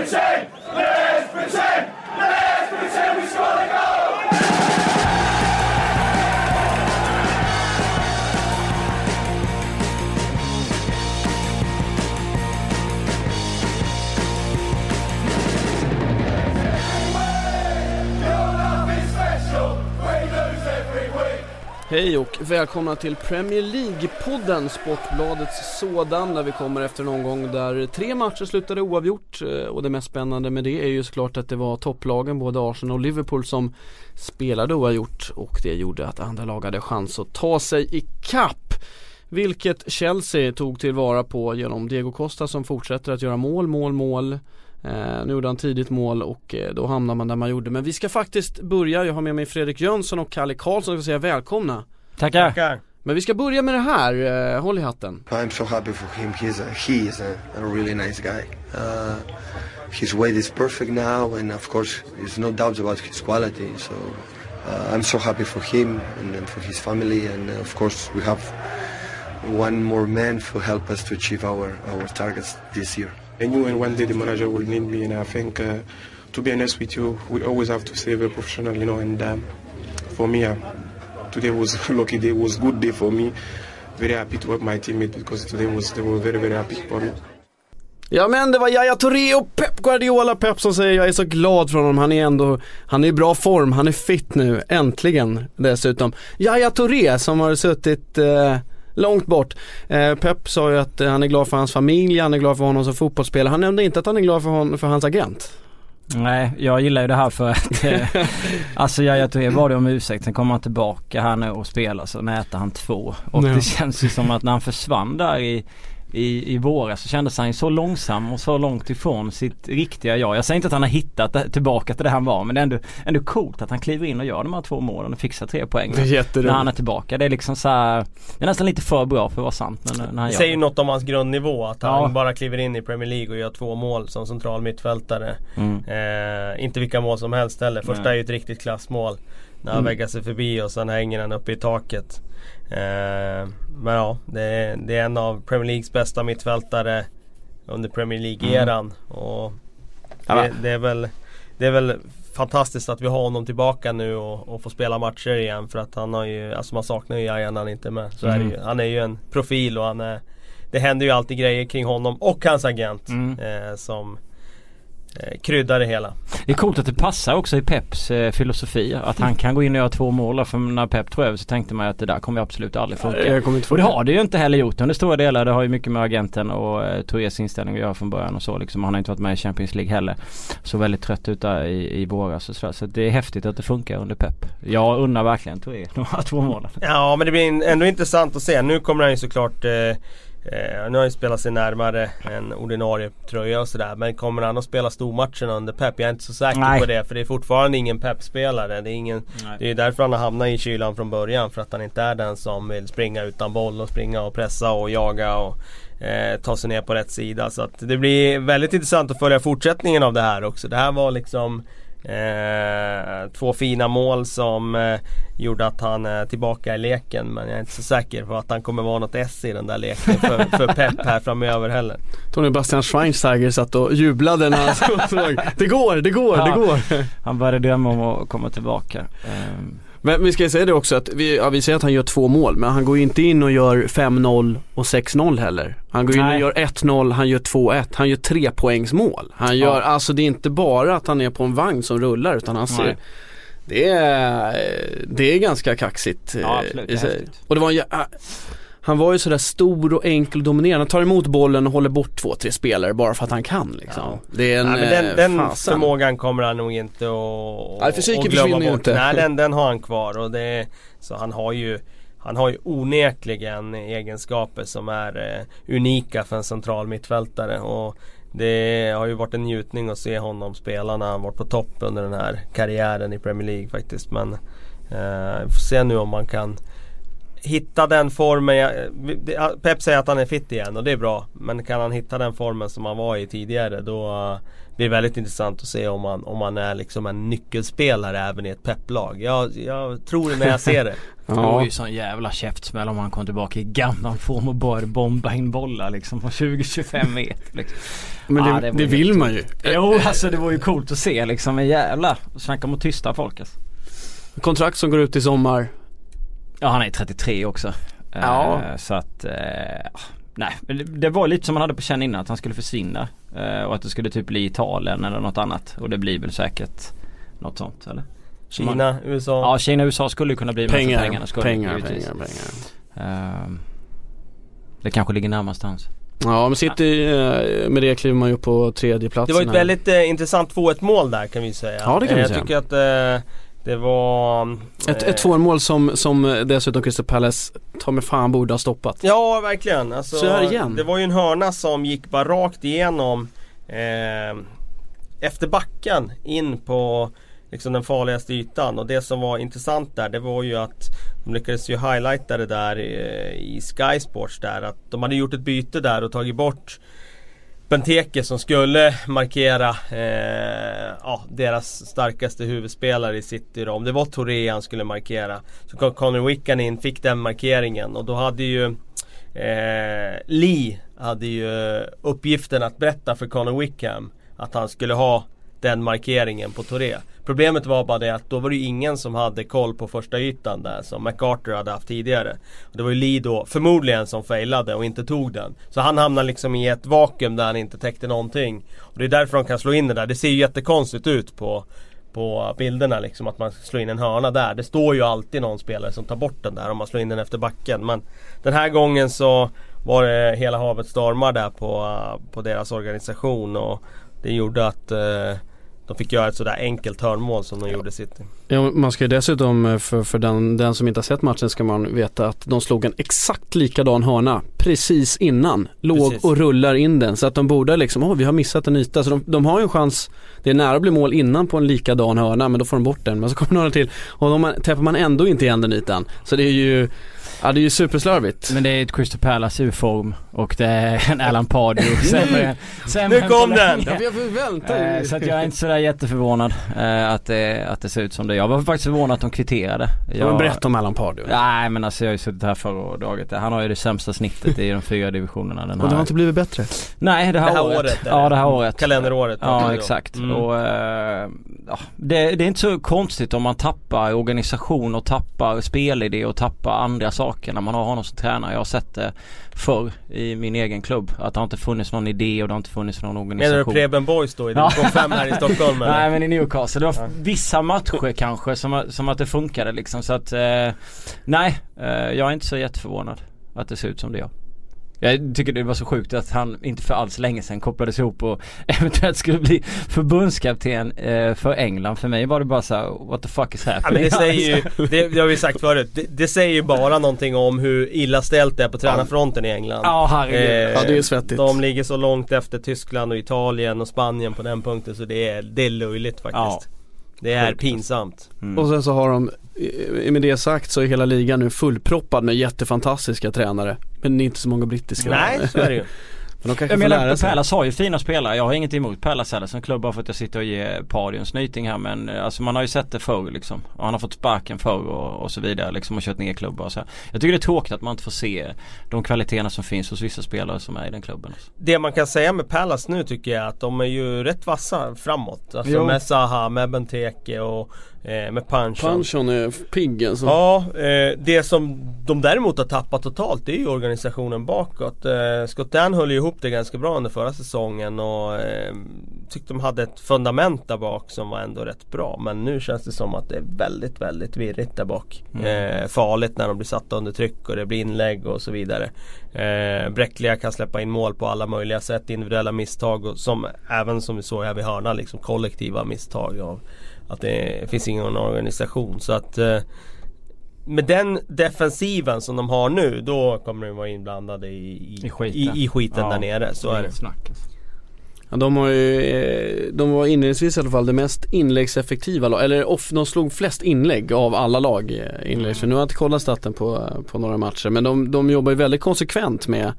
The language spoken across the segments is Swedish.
Ricochet! Hej och välkomna till Premier League-podden, Sportbladets sådan, där vi kommer efter en omgång där tre matcher slutade oavgjort. Eh, och det mest spännande med det är ju såklart att det var topplagen, både Arsenal och Liverpool, som spelade oavgjort och det gjorde att andra lag hade chans att ta sig i kapp. Vilket Chelsea tog tillvara på genom Diego Costa som fortsätter att göra mål, mål, mål. Eh, nu gjorde han tidigt mål och eh, då hamnar man där man gjorde. Men vi ska faktiskt börja, jag har med mig Fredrik Jönsson och Kalle Karlsson, jag ska säga välkomna. Tackar. Men vi ska börja med det här, eh, håll i hatten. I'm so happy for him. He's a, he is a, a really nice guy. Uh, his weight is perfect now, and of course, there's no doubts about his quality. So uh, I'm so happy for him and, and for his family, and uh, of course, we have one more man to help us to achieve our, our targets this year. I knew and one day the manager will need me, and I think, uh, to be honest with you, we always have to save a professional, you know. And um, for me, uh, today was a lucky day. It was good day for me. Very happy to help my teammate because today was they were very very happy for me. Ja men det var Yahya Touré och Pep Guardiola, Pep som säger jag är så glad för honom, han är ändå, han är i bra form, han är fit nu, äntligen dessutom. Yahya Touré som har suttit eh, långt bort. Eh, Pep sa ju att han är glad för hans familj, han är glad för honom som fotbollsspelare. Han nämnde inte att han är glad för, hon, för hans agent. Nej, jag gillar ju det här för att eh, Alltså jag, jag tror bad om ursäkt, sen kommer han tillbaka här nu och spelar så nätar han två. Och Ja. det känns ju som att när han försvann där i i, i våras så kändes han så långsam och så långt ifrån sitt riktiga jag. Jag säger inte att han har hittat det, tillbaka till det han var men det är ändå, ändå coolt att han kliver in och gör de här två målen och fixar tre poäng. Det är jätteroligt. När han är tillbaka. Det är liksom så här, Det är nästan lite för bra för att vara sant men när han Det säger ju det. något om hans grundnivå att han Ja. bara kliver in i Premier League och gör två mål som central mittfältare. Mm. Eh, inte vilka mål som helst heller. Första Nej. är ju ett riktigt klassmål. När han Mm. väggar sig förbi och sen hänger han uppe i taket. Eh, men ja, det är, det är en av Premier Leagues bästa mittfältare under Premier League-eran. Och Ja, det, det, är väl, det är väl fantastiskt att vi har honom tillbaka nu och, och får spela matcher igen. För att han har ju, alltså man saknar ju Yahya när han inte är med. Så är Mm. ju. Han är ju en profil och han är Det händer ju alltid grejer kring honom och hans agent Mm. eh, som eh, kryddar det hela. Det är coolt att det passar också i Peps eh, filosofi. Att han kan gå in och göra två mål. För när Pep tog över så tänkte man att det där kommer absolut aldrig funka. Jag kommer inte Och det har det ju inte heller gjort under stora delar. Det har ju mycket med agenten och eh, Tourés inställning att göra från början och så liksom. Han har inte varit med i Champions League heller. Så väldigt trött ut där i, i våras och sådär. Så det är häftigt att det funkar under Pep. Jag unnar verkligen Touré de här två målen. Ja men det blir ändå intressant att se. Nu kommer han ju såklart eh, Eh, nu har han ju spelat sig närmare en ordinarie tröja och sådär. Men kommer han att spela stormatcherna under Pep? Jag är inte så säker Nej. på det. För det är fortfarande ingen Pep-spelare. Det är, ingen, det är därför han har hamnat i kylan från början. För att han inte är den som vill springa utan boll och springa och pressa och jaga och eh, ta sig ner på rätt sida. Så att det blir väldigt intressant att följa fortsättningen av det här också. Det här var liksom Eh, två fina mål som eh, gjorde att han är tillbaka i leken men jag är inte så säker på att han kommer vara något S i den där leken för, för Pep här framöver heller. Tony Bastian Schweinsteiger satt och jublade när han såg Det går, det går, det Ja. går. Han började drömma om att komma tillbaka. Ehm, Men vi ska ju säga det också att vi, ja, vi säger att han gör två mål men han går ju inte in och gör 5-0 och 6-0 heller. Han går in Nej. och gör 1-0, han gör 2-1, han gör tre poängsmål. Han gör, Ja. alltså det är inte bara att han är på en vagn som rullar utan han ser Nej. det är, det är ganska kaxigt. eh, Ja, absolut, det i sig. Och det var en, jä- han var ju sådär stor och enkel och dominerande. Han tar emot bollen och håller bort två, tre spelare bara för att han kan liksom. Ja. Det är en Nej, men den, eh, den förmågan kommer han nog inte att Nej, fysiken glömma bort. inte. Nej den, den har han kvar och det Så han har ju Han har ju onekligen egenskaper som är eh, unika för en central mittfältare och Det har ju varit en njutning att se honom spela när han varit på topp under den här karriären i Premier League faktiskt men eh, Vi får se nu om man kan hitta den formen, jag, det- Pep säger att han är fit igen och det är bra. Men kan han hitta den formen som han var i tidigare då uh, blir det väldigt intressant att se om han, om han är liksom en nyckelspelare även i ett pepplag. Jag, jag tror det när jag ser det. Det var ju sån jävla käftsmäll om han kom tillbaka i gammal form och började bomba in bollar liksom från 20-25 meter liksom. Men det, Ja, det, ju vill helt- man ju. Jo alltså det var ju coolt att se liksom en jävla Snacka om att tysta folk alltså. Kontrakt som går ut i sommar. Ja han är 33 också. Ja. Eh, så att eh, Nej men det, det var lite som man hade på känn innan att han skulle försvinna. Eh, och att det skulle typ bli Italien eller något annat. Och det blir väl säkert något sånt eller? Som man- Kina, USA. Ja Kina USA skulle ju kunna bli Pengar, pengarnas skull, pengar, givetvis. pengar, pengar. Ehm, det kanske ligger närmast hans. Ja men City, med det kliver man ju på tredje platsen Det var ett väldigt eh, intressant 2-1 mål där kan vi säga. Ja, det kan vi säga. Jag tycker att eh, det var... Ett, eh, ett tvåmål som, som dessutom Crystal Palace ta med fan borde ha stoppat. Ja, verkligen. Alltså, Så här igen. Det var ju en hörna som gick bara rakt igenom eh, efter backen in på liksom den farligaste ytan. Och det som var intressant där det var ju att de lyckades ju highlighta det där eh, i Sky Sports där. Att de hade gjort ett byte där och tagit bort Benteke som skulle markera eh, ja, deras starkaste huvudspelare i City då. Om det var Touré han skulle markera. Så kom Conor Wickham in, fick den markeringen och då hade ju eh, Lee hade ju uppgiften att berätta för Conor Wickham att han skulle ha den markeringen på Touré. Problemet var bara det att då var det ju ingen som hade koll på första ytan där som MacArthur hade haft tidigare. Det var ju Lee då förmodligen som failade och inte tog den. Så han hamnade liksom i ett vakuum där han inte täckte någonting. Och det är därför de kan slå in det där. Det ser ju jättekonstigt ut på på bilderna liksom att man slår in en hörna där. Det står ju alltid någon spelare som tar bort den där om man slår in den efter backen. Men den här gången så var det hela havet stormar där på, på deras organisation och det gjorde att eh, de fick göra ett sådär enkelt hörnmål som de gjorde City. Ja, man ska ju dessutom, eh, för, för den, den som inte har sett matchen ska man veta att de slog en exakt likadan hörna precis innan. Låg Precis. och rullar in den så att de borde liksom, åh vi har missat en yta. Så de, de har ju en chans, det är nära att bli mål innan på en likadan hörna men då får de bort den. Men så kommer några till och de täpper man ändå inte igen den ytan. Så det är ju, ja det är ju superslarvigt. Men det är ett Crystal Palace ur form och det är en Alan Pardew sämre, sämre Nu kom den! länge. jag vänta Eh, Så att jag är inte sådär jätteförvånad eh, att, det, att det ser ut som det Jag var faktiskt förvånad att de kvitterade. Jag... Jag, Berätta om Allan Pardew. Nej men alltså jag har ju suttit här förra och dragit. Han har ju det sämsta snittet i de fyra divisionerna den Och det har här. inte blivit bättre. Nej det här, Det här året. året, Ja det här Mm. året. Kalenderåret. Ja om. exakt. Mm. Och, eh, ja, det, det är inte så konstigt om man tappar organisation och tappar spelidé och tappar andra saker när man har honom som tränare. Jag har sett det förr i min egen klubb. Att det har inte funnits någon idé och det har inte funnits någon organisation. Menar du Preben Boys då i Ja. division 5 här i Stockholm eller? Nej men i Newcastle. Det var Ja. vissa matcher kanske som, som att det funkade liksom. Så att eh, nej, eh, jag är inte så jätteförvånad att det ser ut som det gör. Jag tycker det var så sjukt att han inte för alls länge sedan kopplades ihop och eventuellt skulle bli förbundskapten eh, för England. För mig var det bara så här: what the fuck is Ja, happening? men det säger ju, det, det har vi sagt förut, det, det säger ju bara någonting om hur illa ställt det är på tränarfronten i England. Ja herregud. Eh, Ja, det är svettigt. De ligger så långt efter Tyskland och Italien och Spanien på den punkten så det är, det är löjligt faktiskt. Det är pinsamt. Mm. Och sen så har de, med det sagt så är hela ligan nu fullproppad med jättefantastiska tränare. Men det är inte så många brittiska. Nej, så är det ju. Men de kanske Jag menar sig. Palace har ju fina spelare. Jag har inget emot Palace heller som klubb bara för att jag sitter och ger Pardy en snyting här. Men eh, alltså man har ju sett det förr liksom. Och han har fått sparken förr och, och så vidare liksom och kört ner klubbar och så. här. Jag tycker det är tråkigt att man inte får se de kvaliteterna som finns hos vissa spelare som är i den klubben. Alltså. Det man kan säga med Palace nu tycker jag att de är ju rätt vassa framåt. Alltså Jo. med Zaha, med Benteke och eh, med Pancho. Panchon är piggen så. Ja, eh, det som de däremot har tappat totalt det är ju organisationen bakåt. Eh, Scott Dan höll ju ihop det ganska bra under förra säsongen och eh, tyckte de hade ett fundament där bak som var ändå rätt bra. Men nu känns det som att det är väldigt, väldigt virrigt där bak. Eh, farligt när de blir satta under tryck och det blir inlägg och så vidare. Eh, bräckliga kan släppa in mål på alla möjliga sätt, individuella misstag och som även som vi såg här vid hörna, liksom kollektiva misstag av att det finns ingen organisation. Så att eh, med den defensiven som de har nu då kommer de vara inblandade i, i, I skiten. i, i skiten Ja, där nere. Så är det. Snack alltså. Ja, de, har ju, eh, de var inledningsvis i alla fall det mest inläggseffektiva lag, eller off, de slog flest inlägg av alla lag eh, inläggsvis. Nu har jag inte kollat staten på, på några matcher men de, de jobbar ju väldigt konsekvent med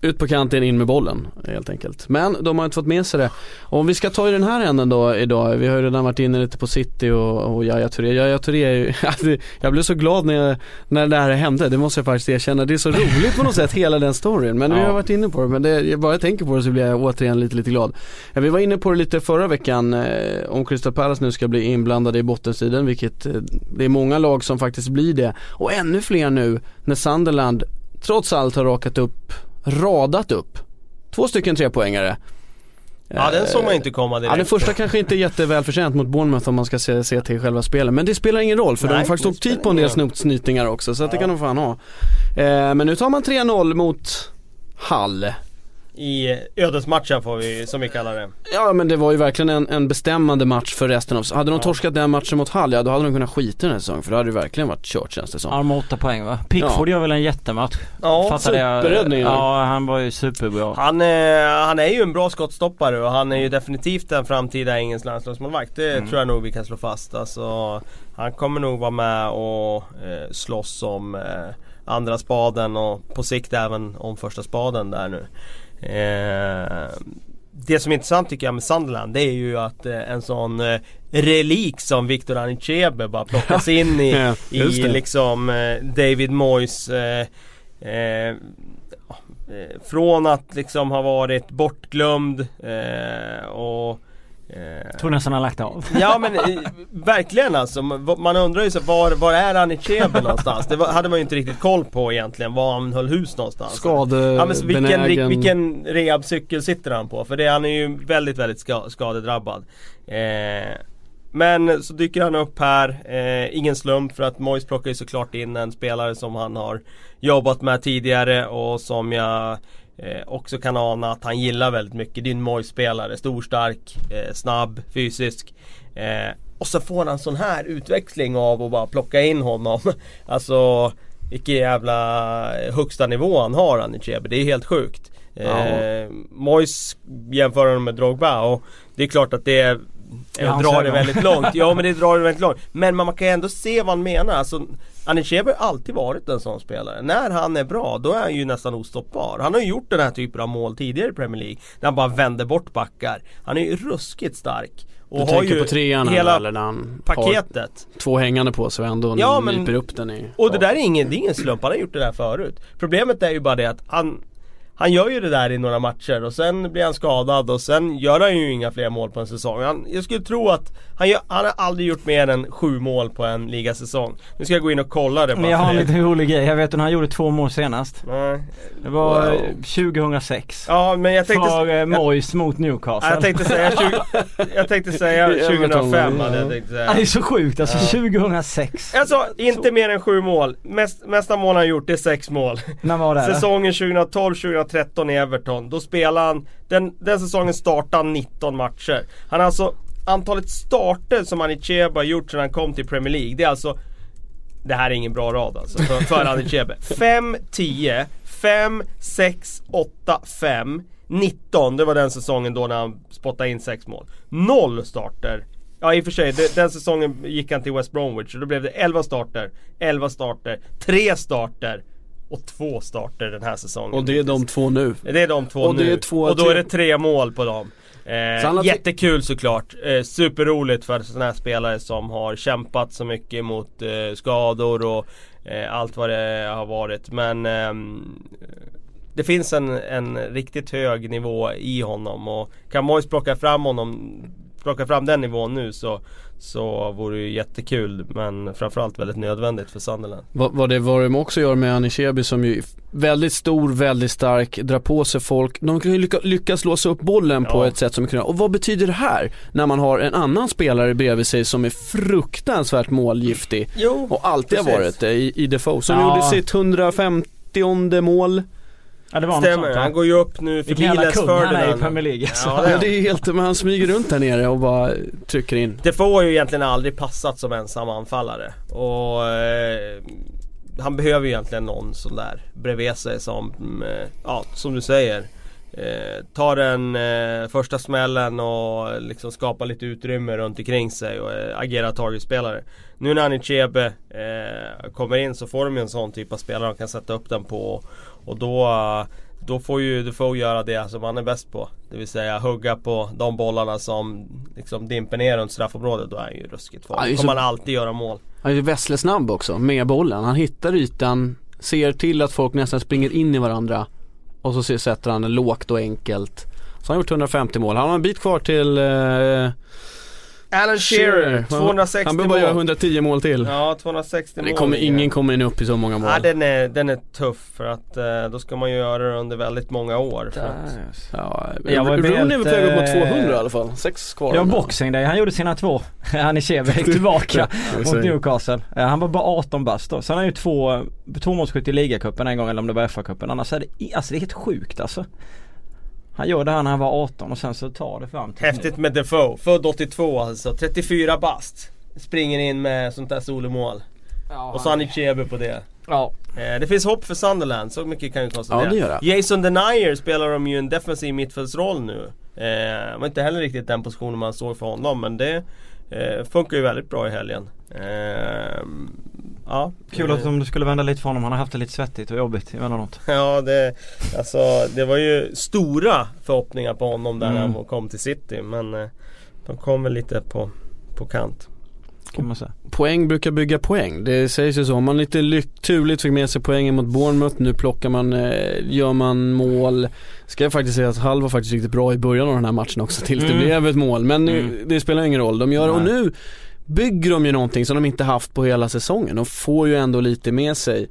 ut på kanten, in med bollen helt enkelt. Men de har inte fått med sig det. Och om vi ska ta i den här änden då idag. Vi har ju redan varit inne lite på City och, och Yahya Touré. Yahya Touré är ju, alltså, jag blev så glad när, jag, när det här hände. Det måste jag faktiskt erkänna. Det är så roligt på något sätt hela den storyn. Men ja. vi har varit inne på det. Men det, jag bara jag tänker på det så blir jag återigen lite, lite glad. Ja, vi var inne på det lite förra veckan. Eh, om Crystal Palace nu ska bli inblandade i bottenstriden. Vilket eh, det är många lag som faktiskt blir det. Och ännu fler nu när Sunderland trots allt har rakat upp radat upp två stycken trepoängare. Ja den såg man inte komma direkt. Ja, den första kanske inte är jättevälförtjänt mot Bournemouth om man ska se, se till själva spelet. Men det spelar ingen roll för Nej, de har faktiskt åkt tid på en del snytingar också så ja. det kan de fan ha. Eh, men nu tar man 3-0 mot Hall i ödesmatchen får vi, som vi kallar det. Ja men det var ju verkligen en, en bestämmande match för resten av, hade de ja. torskat den matchen mot Hall, ja då hade de kunnat skita i den här säsongen för då hade det verkligen varit kört känns det som. Ja de har åtta poäng va? Pickford ja. gör väl en jättematch? Ja, superräddning. Ja han var ju superbra. Han, eh, han är ju en bra skottstoppare och han är ju definitivt en framtida engelsk landslagsmålvakt. Det mm. tror jag nog vi kan slå fast. Alltså, han kommer nog vara med och eh, slåss om eh, andra spaden och på sikt även om första spaden där nu. Eh, det som är intressant tycker jag med Sunderland det är ju att eh, en sån eh, relik som Victor Anichebe bara plockas in i, ja, i liksom eh, David Moyes eh, Från att liksom ha varit bortglömd och Eh, Tror nästan han lagt av. Ja men eh, verkligen alltså. Man undrar ju så var, var är Anichebe någonstans? Det var, hade man ju inte riktigt koll på egentligen. Var han höll hus någonstans. Skade, ja, men vilken, vilken rehabcykel sitter han på? För det, han är ju väldigt, väldigt ska, skadedrabbad. Eh, men så dyker han upp här, eh, ingen slump för att Mois plockar ju såklart in en spelare som han har jobbat med tidigare och som jag eh, också kan ana att han gillar väldigt mycket. Det är en Moise-spelare, stor, stark, eh, snabb, fysisk. Eh, och så får han sån här utväxling av att bara plocka in honom. alltså vilken jävla högsta nivå han har Anichebe. Det är helt sjukt. Eh, Mois jämför honom med Drogba och det är klart att det är drar det väldigt långt. Ja men det drar det väldigt långt. Men man kan ändå se vad han menar. Alltså, Anichebe har alltid varit en sån spelare. När han är bra, då är han ju nästan ostoppbar. Han har ju gjort den här typen av mål tidigare i Premier League. När han bara vänder bort backar. Han är ju ruskigt stark. Och du har tänker ju på trean hela eller när han paketet. två hängande på sig och ändå ja, nyper upp den i Och det där är ingen, det är ingen slump, han har gjort det där förut. Problemet är ju bara det att han han gör ju det där i några matcher och sen blir han skadad och sen gör han ju inga fler mål på en säsong. Han, jag skulle tro att han, gör, han har aldrig gjort mer än sju mål på en ligasäsong. Nu ska jag gå in och kolla det Men jag har en liten rolig grej. Jag vet när han gjorde två mål senast. Nej. Det var wow. 2006. Ja men jag tänkte... För eh, Moyes mot Newcastle. Jag tänkte säga, 20, jag tänkte säga 2005 hade jag tänkt säga. Det är så sjukt alltså. Ja. 2006. Alltså inte så. mer än sju mål. Mest, mesta mål han gjort det är sex mål. När var det? Säsongen 2012, 2013 2013 i Everton. Då spelade han, den, den säsongen startade han 19 matcher. Han har alltså, antalet starter som Anicheba har gjort sedan han kom till Premier League, det är alltså det här är ingen bra rad alltså för, för Anichebe. 5, 10, 5, 6, 8, 5, 19. Det var den säsongen då när han spottade in 6 mål. Noll starter. Ja i och för sig, den säsongen gick han till West Bromwich och då blev det 11 starter, 11 starter, 3 starter och två starter den här säsongen. Och det är de två nu. Det är de två och nu. Det är två och då är det tre mål på dem. Eh, jättekul såklart. Eh, superroligt för sådana här spelare som har kämpat så mycket mot eh, skador och eh, allt vad det har varit. Men ehm, det finns en, en riktigt hög nivå i honom och kan Mois plocka fram honom plocka fram den nivån nu så så vore det jättekul men framförallt väldigt nödvändigt för Sunderland. Vad, vad det vad de också gör med Anichebi som ju väldigt stor, väldigt stark, drar på sig folk. De kan ju lycka, lyckas låsa upp bollen ja. på ett sätt som är kunna. Och vad betyder det här? När man har en annan spelare bredvid sig som är fruktansvärt målgiftig. Jo, och alltid precis. har varit det i, i Defoe. Som ja. gjorde sitt 150 mål Ja det var Stämmer, sånt, han går ju upp nu förbi Les Ferdinand. han är i Premier League alltså. ja, det, är helt, men han smyger runt där nere och bara trycker in. Det får ju egentligen aldrig passat som ensam anfallare. Och eh, han behöver ju egentligen någon sån där bredvid sig som, eh, ja som du säger eh, tar den eh, första smällen och liksom skapar lite utrymme runt omkring sig och eh, agerar targetspelare. Nu när Anichebe eh, kommer in så får de ju en sån typ av spelare de kan sätta upp den på. Och då, då får ju Defoe göra det som han är bäst på. Det vill säga hugga på de bollarna som liksom dimper ner runt straffområdet. Då är han ju ruskigt farlig. Då kommer han alltid göra mål. Han är ju Wessle snabb också med bollen. Han hittar ytan, ser till att folk nästan springer in i varandra och så ser- sätter han den lågt och enkelt. Så han har gjort 150 mål. Han har en bit kvar till eh, Alan Shearer, 260 Han behöver bara göra mål. 110 mål till. Ja, 260 det mål. kommer, ingen kommer in upp i så många mål. Ja, den är, den är tuff för att eh, då ska man ju göra det under väldigt många år. För att, Ja, Rooney är väl på väg upp mot eh, 200 i alla fall. Sex kvar. Ja boxing day, han gjorde sina två. Han är gick tillbaka mot Newcastle. Eh, Han var bara 18 bast då. Sen har han ju två, två målskytt i ligacupen en gång eller om det var FA-cupen. Annars är det, alltså det är helt sjukt alltså. Han gör det här när han var 18 och sen så tar det fram till häftigt med Defoe. Född 82 alltså, 34 bast. Springer in med sånt där solomål. Och så har ni Chebe på det. Ja. Eh, det finns hopp för Sunderland, så mycket kan vi konstatera. Ja, det gör det. Jason Denier spelar de ju en defensiv mittfältsroll nu. Eh, var inte heller riktigt den positionen man såg för honom men det eh, funkar ju väldigt bra i helgen. Eh, ja. Kul att om du skulle vända lite för honom. Han har haft det lite svettigt och jobbigt emellanåt. Ja det, alltså, det var ju stora förhoppningar på honom där Mm. han kom till City men eh, de kom väl lite på, på kant. Kan man säga. Poäng brukar bygga poäng. Det sägs ju så. Om man lite lyck- turligt fick med sig poängen mot Bournemouth. Nu plockar man, eh, gör man mål. Ska jag faktiskt säga att Hall var faktiskt riktigt bra i början av den här matchen också tills Mm. det blev ett mål. Men nu, Mm. det spelar ingen roll. De gör och Nej. nu bygger de ju någonting som de inte haft på hela säsongen. De får ju ändå lite med sig.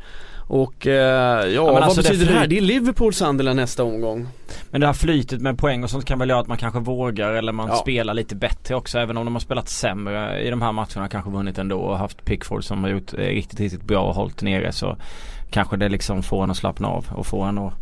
Och eh, ja, men vad alltså det betyder det här? flyt- Det är Liverpool Sunderland nästa omgång. Men det här flytet med poäng och sånt kan väl göra att man kanske vågar eller man Ja. spelar lite bättre också. Även om de har spelat sämre i de här matcherna kanske vunnit ändå och haft Pickford som har gjort eh, riktigt, riktigt bra och hållit nere så kanske det liksom får en att slappna av och få en att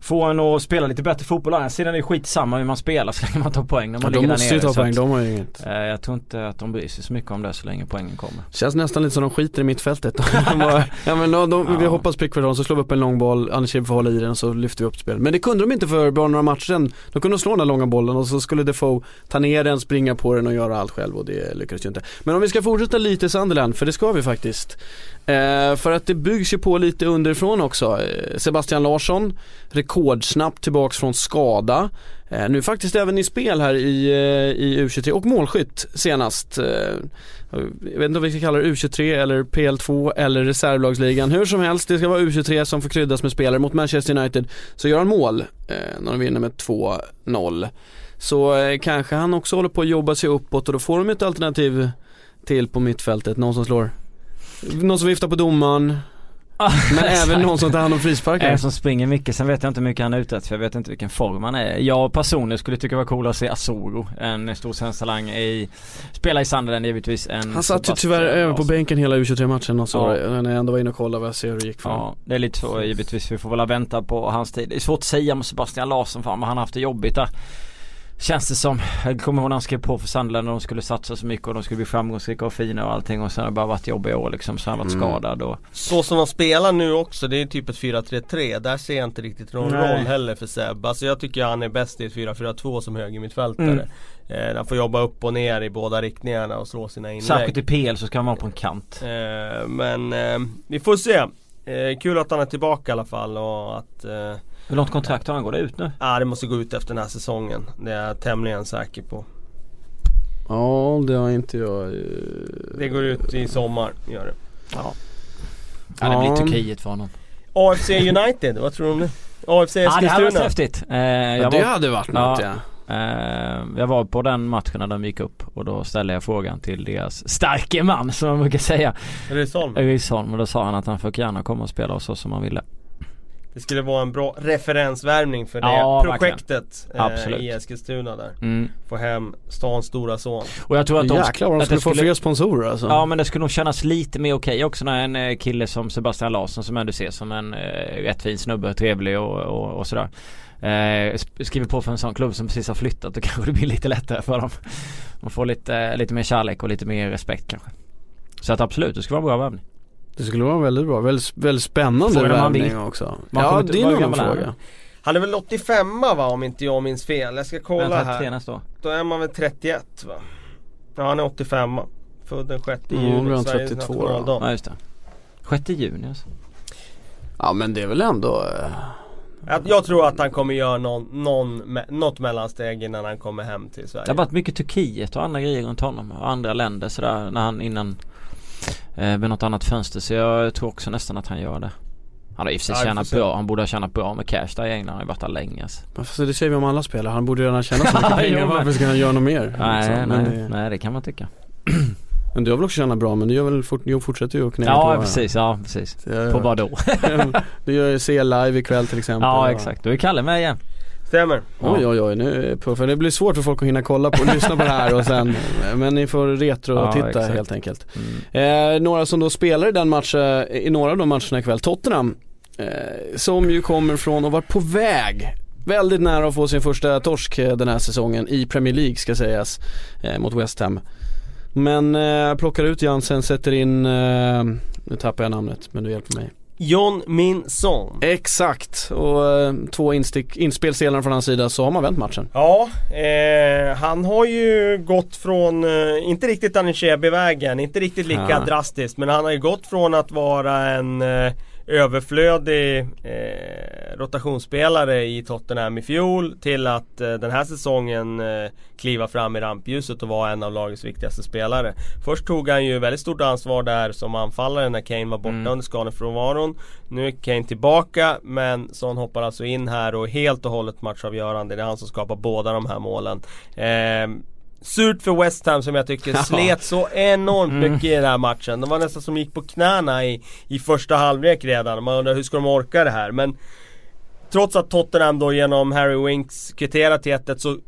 Få en att spela lite bättre fotboll. Å andra sidan är det skit samma hur man spelar så länge man tar poäng när man Ja, ligger de måste ju ta poäng, att, de har ju inget. eh, jag tror inte att de bryr sig så mycket om det så länge poängen kommer. Känns nästan lite som de skiter i mittfältet. Bara, ja men de, de, vi Ja. hoppas prick för dem så slår vi upp en lång boll, Anders får hålla i den och så lyfter vi upp spelet. Men det kunde de inte för bara några matcher sedan. De kunde slå den där långa bollen och så skulle Defoe ta ner den, springa på den och göra allt själv och det lyckades ju inte. Men om vi ska fortsätta lite Sunderland, för det ska vi faktiskt. Eh, för att det byggs ju på lite underifrån också. Eh, Sebastian Larsson, rekordsnabbt tillbaks från skada. Eh, nu faktiskt även i spel här i, eh, i U23 och målskytt senast. Eh, jag vet inte om vi ska kalla det U23 eller PL2 eller reservlagsligan. Hur som helst, det ska vara U23 som får kryddas med spelare mot Manchester United. Så gör han mål eh, när de vinner med 2-0. Så eh, kanske han också håller på att jobba sig uppåt och då får de ett alternativ till på mittfältet. Någon som slår, någon som viftar på domaren. Men även någon som tar hand om frisparkar. En som springer mycket, sen vet jag inte hur mycket han är ute efter för jag vet inte vilken form han är. Jag personligen skulle tycka det var coolare att se Asoro, en stor svensk talang i, spela i Sunderland givetvis. En Han satt ju tyvärr över på bänken hela U23-matchen och så Ja. när jag ändå var inne och kollade vad jag ser hur det gick för. Ja, det är lite så givetvis. Vi får väl vänta på hans tid. Det är svårt att säga med Sebastian Larsson, fan vad han har haft det jobbigt där. Känns det som. Jag kommer ihåg när han skrev på för Sunderland och de skulle satsa så mycket och de skulle bli framgångsrika och fina och allting och sen har det bara varit jobbiga år liksom. Så har han varit Mm. skadad och Så som de spelar nu också, det är typ ett 4-3-3. Där ser jag inte riktigt någon Nej. roll heller för Seb. Alltså jag tycker han är bäst i ett 4-4-2 som högermittfältare. Mm. Eh, han får jobba upp och ner i båda riktningarna och slå sina inlägg. särskilt i PL så ska han vara på en kant. Eh, men eh, vi får se. Eh, kul att han är tillbaka i alla fall och att eh, Hur långt kontrakt har han? Går det ut nu? ah, det måste gå ut efter den här säsongen. Det är jag tämligen säker på. Ja, det har inte jag. eh, Det går ut i sommar, gör det. Ja. Ja det blir Ja. Turkiet för honom. AFC United, vad tror du om det? AFC Ja det här var Eskilstuna. häftigt. Eh, Ja, det var hade varit något ja. Eh, jag var på den matchen när de gick upp och då ställde jag frågan till deras starke man som man brukar säga. Rysholm. Rysholm och då sa han att han fick gärna komma och spela hos oss om han ville. Det skulle vara en bra referensvärvning för det Ja, projektet eh, i Eskilstuna där. Mm. Få hem stans stora son. Och jag tror att de, Jäklar vad de att det skulle få fler sponsorer alltså. Ja men det skulle nog kännas lite mer okej också när en eh, kille som Sebastian Larsson som ändå ses som en eh, rätt fin snubbe, trevlig och, och, och sådär. Eh, sk- skriver på för en sån klubb som precis har flyttat då kanske det blir lite lättare för dem. De får lite, eh, lite mer kärlek och lite mer respekt kanske. Så att absolut, det skulle vara en bra värvning. Det skulle vara väldigt bra, väldigt, väldigt spännande värvning också. Man ja det är vad en fråga. Han är väl 85 va om inte jag minns fel. Jag ska kolla här. år. Då är man väl 31 va? Ja han är 85 Född den 6 Mm, juni, då han Sveriges 32 då. nationaldag. Ja just det. 6 juni alltså. Ja men det är väl ändå eh, Jag, jag tror att han kommer göra någon, någon, me- något mellansteg innan han kommer hem till Sverige. Det har varit mycket Turkiet och andra grejer runt honom och andra länder sådär när han innan eh, vid något annat fönster så jag tror också nästan att han gör det. Han har i och för sig Ja, tjänat bra, han borde ha tjänat bra med cash där i England, han har ju varit där länge alltså. Fast det säger vi om alla spelare, han borde redan tjäna så mycket pengar, varför ska han göra något mer? Nej, liksom? nej, det, nej det kan man tycka. men du har väl också tjänat bra men du gör väl fort, jo, fortsätter ju att knäcka Ja på precis, ja precis. Så jag- På vad då? Du gör ju C live ikväll till exempel Ja exakt, då är Kalle med igen. Stämmer. Oj oj oj, nu för det blir svårt för folk att hinna kolla på och lyssna på det här och sen Men ni får retro Ja, helt enkelt. Mm. eh, Några som då spelar i den matchen, i några av de matcherna ikväll, Tottenham eh, Som ju kommer från och var på väg Väldigt nära att få sin första torsk eh, den här säsongen i Premier League ska sägas eh, Mot West Ham. Men eh, plockar ut Jansen, sätter in, eh, nu tappar jag namnet men du hjälper mig John Min Son. Exakt, och eh, två instick, inspelstelarna från hans sida så har man vänt matchen Ja, eh, han har ju gått från, eh, inte riktigt Anichebi-vägen, inte riktigt lika Ja. drastiskt men han har ju gått från att vara en eh, överflödig eh, rotationsspelare i Tottenham i fjol till att eh, den här säsongen eh, kliva fram i rampljuset och vara en av lagets viktigaste spelare. Först tog han ju väldigt stort ansvar där som anfallare när Kane var borta Mm. under skadefrånvaron. Nu är Kane tillbaka men Son hoppar alltså in här och helt och hållet matchavgörande. Det är han som skapar båda de här målen. Eh, Surt för West Ham som jag tycker Ja. slet så enormt Mm. mycket i den här matchen. De var nästan som gick på knäna i, i första halvlek redan. Man undrar hur ska de orka det här? Men Trots att Tottenham då genom Harry Winks kvitterar till 1 så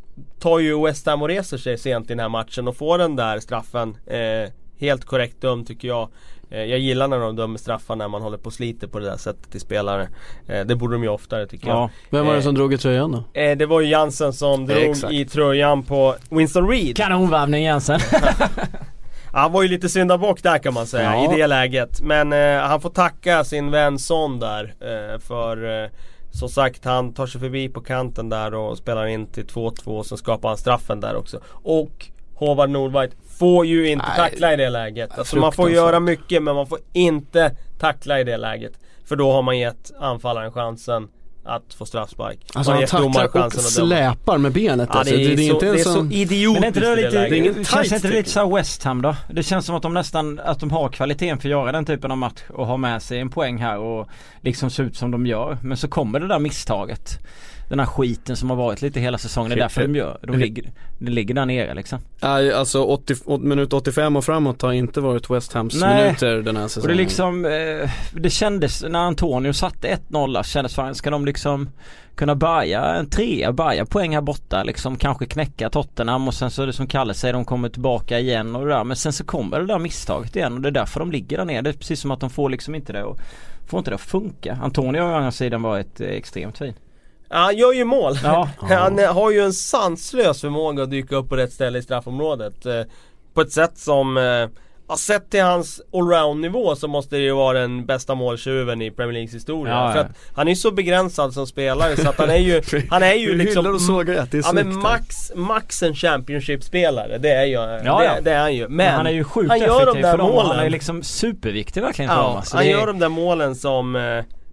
tar ju West Ham och reser sig sent i den här matchen och får den där straffen. Eh, helt korrekt dömd tycker jag. Eh, jag gillar när de dömer straffar när man håller på och sliter på det där sättet till spelare. Eh, det borde de ju oftare tycker jag. Ja. Vem var det Eh, som drog i tröjan då? Eh, det var ju Jansen som drog Exakt. i tröjan på Winston Reed. Kanonvärvning Jensen. Han var ju lite syndabock där kan man säga Ja. i det läget. Men eh, han får tacka sin vän Son där. Eh, för eh, som sagt han tar sig förbi på kanten där och spelar in till 2-2 och sen skapar han straffen där också. Och Håvard Nordveit får ju inte Nej. tackla i det läget. Alltså man får göra mycket men man får inte tackla i det läget. För då har man gett anfallaren chansen att få straffspark. Alltså man han tacklar och släpar med benet Ja, alltså. det, är så, inte det är en så idiotiskt Men är inte det i lite, läget. Det är ingen känns inte det lite såhär West Ham då? Det känns som att de nästan, att de har kvaliteten för att göra den typen av match och ha med sig en poäng här och liksom se ut som de gör. Men så kommer det där misstaget. Den här skiten som har varit lite hela säsongen. Det är därför de gör, de ligger, de ligger där nere liksom. Nej, alltså 80, åt- minut 85 och framåt har inte varit West Hams Nej. minuter den här Och säsongen. det liksom, eh, det kändes när Antonio satte 1-0 där, kändes fan, ska de liksom kunna bärga en trea, bärga poäng här borta liksom, kanske knäcka Tottenham och sen så är det som Kalle säger, de kommer tillbaka igen och det där. Men sen så kommer det där misstaget igen och det är därför de ligger där nere. Det är precis som att de får liksom inte det och får inte det att funka. Antonio har å andra sidan varit eh, extremt fin. Ja, han gör ju mål. Ja. Han eh, har ju en sanslös förmåga att dyka upp på rätt ställe i straffområdet. Eh, på ett sätt som, eh, ja, sett till hans allround nivå så måste det ju vara den bästa måltjuven i Premier Leagues historia. Ja, För att han är ju så begränsad som spelare så att han är ju, han är ju Du liksom hyllar och sågar det, det är Ja men max, max en Championship-spelare, det är ju Ja, det, ja. det är han ju. Men, Men han är ju sjukt han gör de där för dem och han målen. är liksom superviktig verkligen för dem. Ja, alltså. han Det är- gör de där målen som,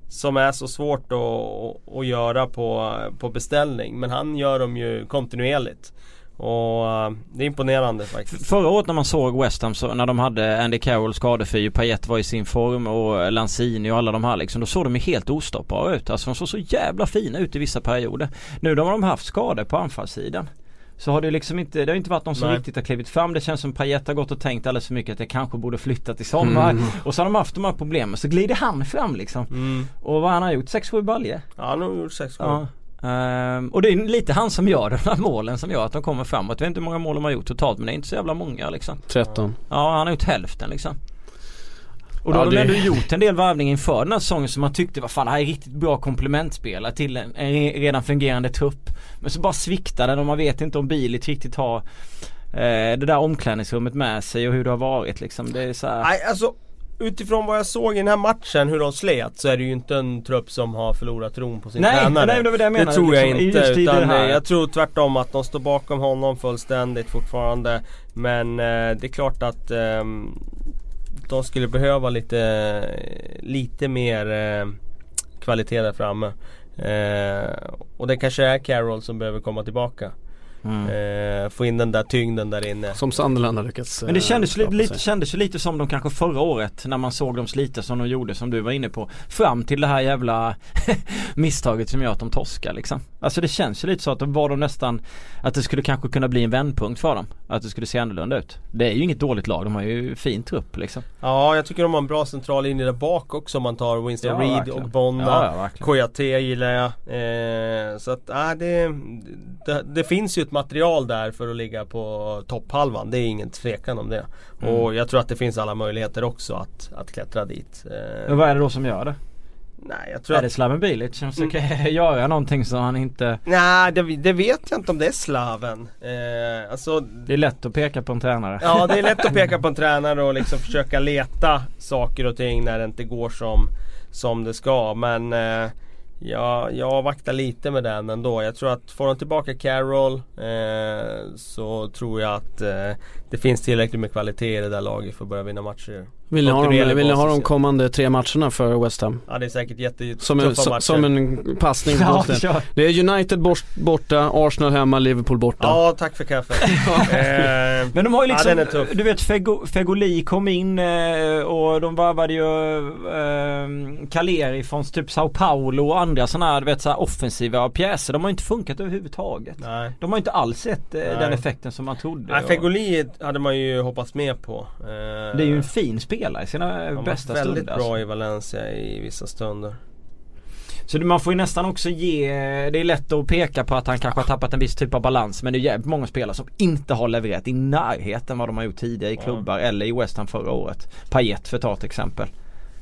som är så svårt att, att, göra på, på beställning. Men han gör dem ju kontinuerligt. Och eh, det är imponerande faktiskt. Förra året när man såg West Ham så, när de hade Andy Carroll skadefri, Payet var i sin form och Lanzini och alla de här liksom. Då såg de ju helt ostoppbara ut. Alltså de såg så jävla fina ut i vissa perioder. Nu då har de haft skador på anfallssidan. Så har det liksom inte, det har inte varit någon som Nej. riktigt har klivit fram. Det känns som Payet har gått och tänkt alldeles för mycket att jag kanske borde flytta till sommar. Mm. Och så har de haft de här problemen. Så glider han fram liksom. Mm. Och vad han har gjort? 6-7 baljor. Ja, han har gjort sex mål. Ja. Ehm, och det är lite han som gör de här målen som gör att de kommer framåt. Jag vet inte hur många mål de har gjort totalt men det är inte så jävla många liksom. 13. Ja han har gjort hälften liksom. Och då Ja, har de det- ändå gjort en del värvning inför den här säsongen som man tyckte var fan det här är riktigt bra komplementspelare till en, en re- redan fungerande trupp. Men så bara sviktar den och man vet inte om Bilic riktigt har eh, det där omklädningsrummet med sig och hur det har varit liksom. Det är så här. Nej alltså utifrån vad jag såg i den här matchen, hur de slet, så är det ju inte en trupp som har förlorat tron på sin Nej, tränare. nej, det var det jag menade, tror jag liksom, inte. Utan det här. eh, jag tror tvärtom att de står bakom honom fullständigt fortfarande. Men eh, det är klart att ehm, de skulle behöva lite, lite mer eh, kvalitet där framme. Eh, och det kanske är Carroll som behöver komma tillbaka. Mm. Eh, få in den där tyngden där inne. Som Sunderland har lyckats Men det kändes, li, skapa lite, kändes ju lite som de kanske förra året när man såg dem slita som de gjorde som du var inne på. Fram till det här jävla misstaget som gör att de torskar liksom. Alltså det känns ju lite så att de var de nästan Att det skulle kanske kunna bli en vändpunkt för dem. Att det skulle se annorlunda ut. Det är ju inget dåligt lag, de har ju fin trupp liksom. Ja, jag tycker de har en bra central linje där bak också om man tar Winston Ja, Reed verkligen. och Bonna. Ja, ja. Kouyaté gillar jag. Eh, så att, äh, det, det, det finns ju ett material där för att ligga på topphalvan. Det är ingen tvekan om det. Mm. Och jag tror att det finns alla möjligheter också att, att klättra dit. Eh, Men vad är det då som gör det? nej, jag tror Är att det Slaven Bilic som försöker göra någonting som han inte Nej, det, det vet jag inte om det är slaven. Eh, alltså, Det är lätt att peka på en tränare. Ja det är lätt att peka på en tränare och liksom försöka leta saker och ting när det inte går som, som det ska. Men eh, ja, jag avvaktar lite med den ändå. Jag tror att får de tillbaka Carroll eh, så tror jag att eh, det finns tillräckligt med kvalitet i det där laget för att börja vinna matcher. Vill ni ha, Kontinuerlig de, vill ni ha de ja. kommande tre matcherna för West Ham? Ja det är säkert jättetuffa Som en, matcher. som, en passning på Ja, kör. Det är United bort, borta, Arsenal hemma, Liverpool borta. Ja, tack för kaffet. eh, Men de har ju Ja, liksom, tuff. du vet Fego, Fegoli kom in eh, och de varvade ju eh, Caleri från typ Sao Paulo och andra sådana här, du vet så här offensiva pjäser. De har ju inte funkat överhuvudtaget. nej. De har inte alls sett eh, den effekten som man trodde. Nej, Fegoli hade man ju hoppats med på. Eh, Det är ju en fin spelare i sina Han var bästa väldigt stunder. bra Alltså. i Valencia i vissa stunder. Så man får ju nästan också ge, det är lätt att peka på att han kanske har tappat en viss typ av balans men det är jävligt många spelare som inte har levererat i närheten vad de har gjort tidigare i klubbar eller i West Ham förra året. Payet för att ta ett exempel.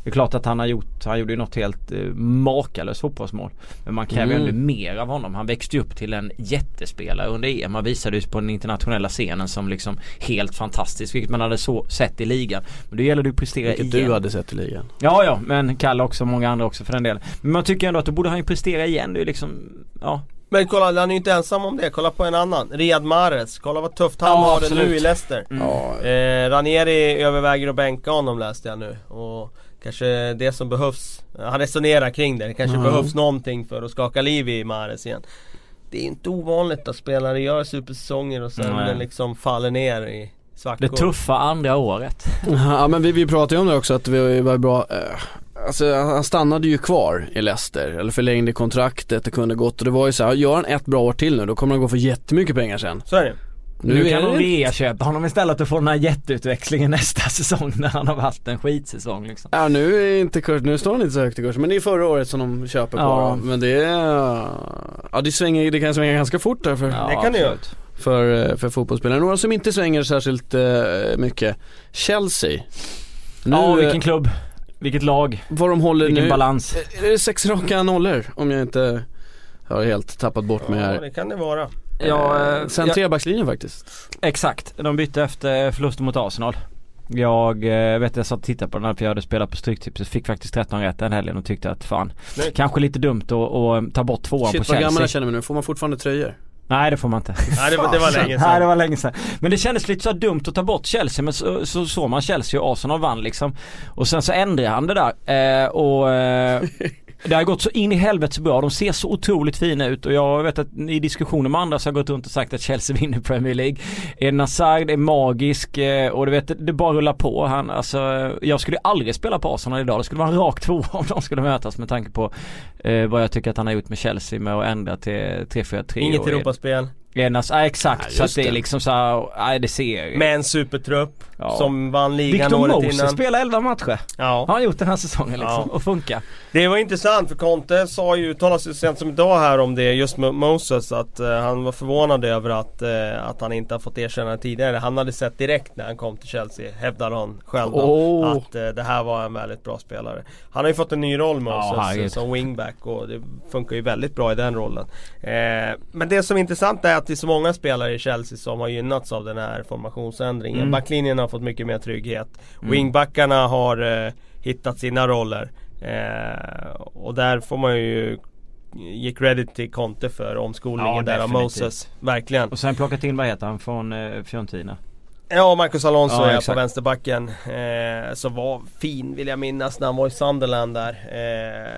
Det är klart att han har gjort, han gjorde ju något helt eh, makalöst fotbollsmål. Men man kräver ju Mm. ändå mer av honom. Han växte ju upp till en jättespelare under EM. Han visade ju på den internationella scenen som liksom helt fantastisk. Vilket man hade så sett i ligan. Men då gäller det att prestera Vilket igen. du hade sett i ligan. Ja ja men Kalle också, många andra också för den delen. Men man tycker ändå att då borde han ju prestera igen. Det är ju liksom, ja. Men kolla, han är ju inte ensam om det. Kolla på en annan. Riyad Mahrez. Kolla vad tufft han Ja, har det absolut. nu i Leicester. Ja, Eh, Ranieri överväger att bänka honom läste jag nu. Och kanske det som behövs. Han resonerar kring det. Det kanske Ja. behövs någonting för att skaka liv i Mahrez igen. Det är inte ovanligt att spelare gör supersäsonger och sen Nej. liksom faller ner i svackor. Det tuffa andra året. Ja men vi, vi pratade ju om det också att vi var bra eh, Alltså han stannade ju kvar i Leicester, eller förlängde kontraktet, det kunde gått och det var ju så här, gör han ett bra år till nu då kommer han gå för jättemycket pengar sen. Så är det. Nu, kan är de det- rea-köpa honom istället och få den här jätteutväxlingen nästa säsong när han har haft en skitsäsong liksom. Ja nu är inte kurs, nu står han inte så högt i kurs men det är förra året som de köper på Ja. Men det är, ja det svänger, det kan svänga ganska fort där för, Ja, det kan det göra. för, eh, för fotbollsspelare. Några som inte svänger särskilt eh, mycket, Chelsea. Nu, Ja, eh, vilken klubb. Vilket lag. vad de håller Vilken nu, balans. är det sex raka nollor om jag inte har helt tappat bort mig Ja här. det kan det vara. Ja, Eh, eh, Sen ja. trebackslinjen faktiskt. Exakt. De bytte efter förlusten mot Arsenal. Jag eh, vet jag satt och tittade på den här för jag hade spelat på Stryktipset. Fick faktiskt 13 rätt den helgen och tyckte att fan. Snyggt. Kanske lite dumt att, att ta bort tvåan på Shit vad Chelsea. gammal jag känner mig nu, får man fortfarande tröjor? Nej det får man inte. Nej det, var- det var länge Nej det sedan. var länge sedan. Men det kändes lite så dumt att ta bort Chelsea men så så såg man Chelsea och Arsenal vann liksom. Och sen så ändrade han det där eh, och eh, det har gått så in i helvete så bra. De ser så otroligt fina ut och jag vet att i diskussioner med andra så har jag gått runt och sagt att Chelsea vinner Premier League. Eh, Nazard är magisk eh, och du vet det, bara rullar på. Han, alltså, jag skulle aldrig spela på Arsenal idag. Det skulle vara en rak två om de skulle mötas med tanke på eh, vad jag tycker att han har gjort med Chelsea med att ändra till 3-4-3. Inget Europaspel. Enas, ja exakt. Ja, så att det är liksom så här, nej det ser Med en supertrupp. Ja. Som vann ligan Victor året Moses innan. spelar 11 matcher. Ja. Har han gjort den här säsongen liksom och funkar. Det var intressant för Conte sa ju, uttalade sig sent som idag här om det just med Moses att eh, han var förvånad över att, eh, att han inte har fått erkänna tidigare. Han hade sett direkt när han kom till Chelsea, hävdade han själv Åh. att eh, det här var en väldigt bra spelare. Han har ju fått en ny roll Moses som wingback och det funkar ju väldigt bra i den rollen. Men det som är intressant är att att det är så många spelare i Chelsea som har gynnats av den här formationsändringen. Mm. Backlinjen har fått mycket mer trygghet. Mm. Wingbackarna har eh, hittat sina roller. Eh, och där får man ju ge credit till Conte för omskolningen Ja, där av. Moses. Verkligen. Och sen plockat in, vad heter han, från eh, Fiorentina? Ja, Marcus Alonso Ja, är på exakt. vänsterbacken. Eh, som var fin vill jag minnas när han var i Sunderland där.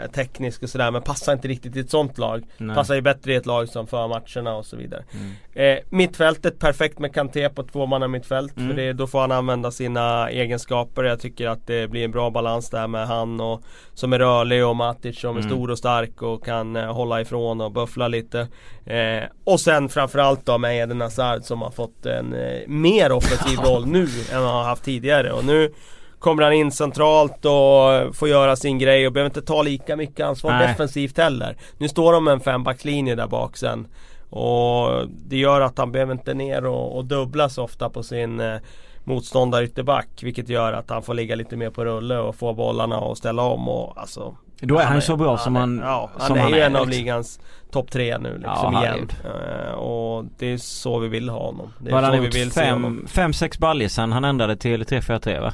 Eh, teknisk och sådär men passar inte riktigt i ett sånt lag. Nej. Passar ju bättre i ett lag som för matcherna och så vidare. Mm. Eh, mittfältet perfekt med Kanté på tvåmanna mittfält. Mm. För det, då får han använda sina egenskaper. Jag tycker att det blir en bra balans där med han och som är rörlig och Matic som är Mm. stor och stark och kan eh, hålla ifrån och buffla lite. Eh, och sen framförallt då med Eden Hazard som har fått en eh, mer offensiv roll nu än han har haft tidigare. Och nu kommer han in centralt och får göra sin grej och behöver inte ta lika mycket ansvar Nej. defensivt heller. Nu står de med en fembackslinje där bak sen. Och det gör att han behöver inte ner och, och så ofta på sin eh, motståndare ytterback. Vilket gör att han får ligga lite mer på rulle och få bollarna och ställa om och alltså Då är han ju så bra som han, Ja, han som är han ju är, en av liksom. ligans topp tre nu liksom Ja, igen. Eh, och det är så vi vill ha honom. Det är hade så han vi vill se honom. Fem, fem, sex baljor sen han ändrade till 3-4-3 va?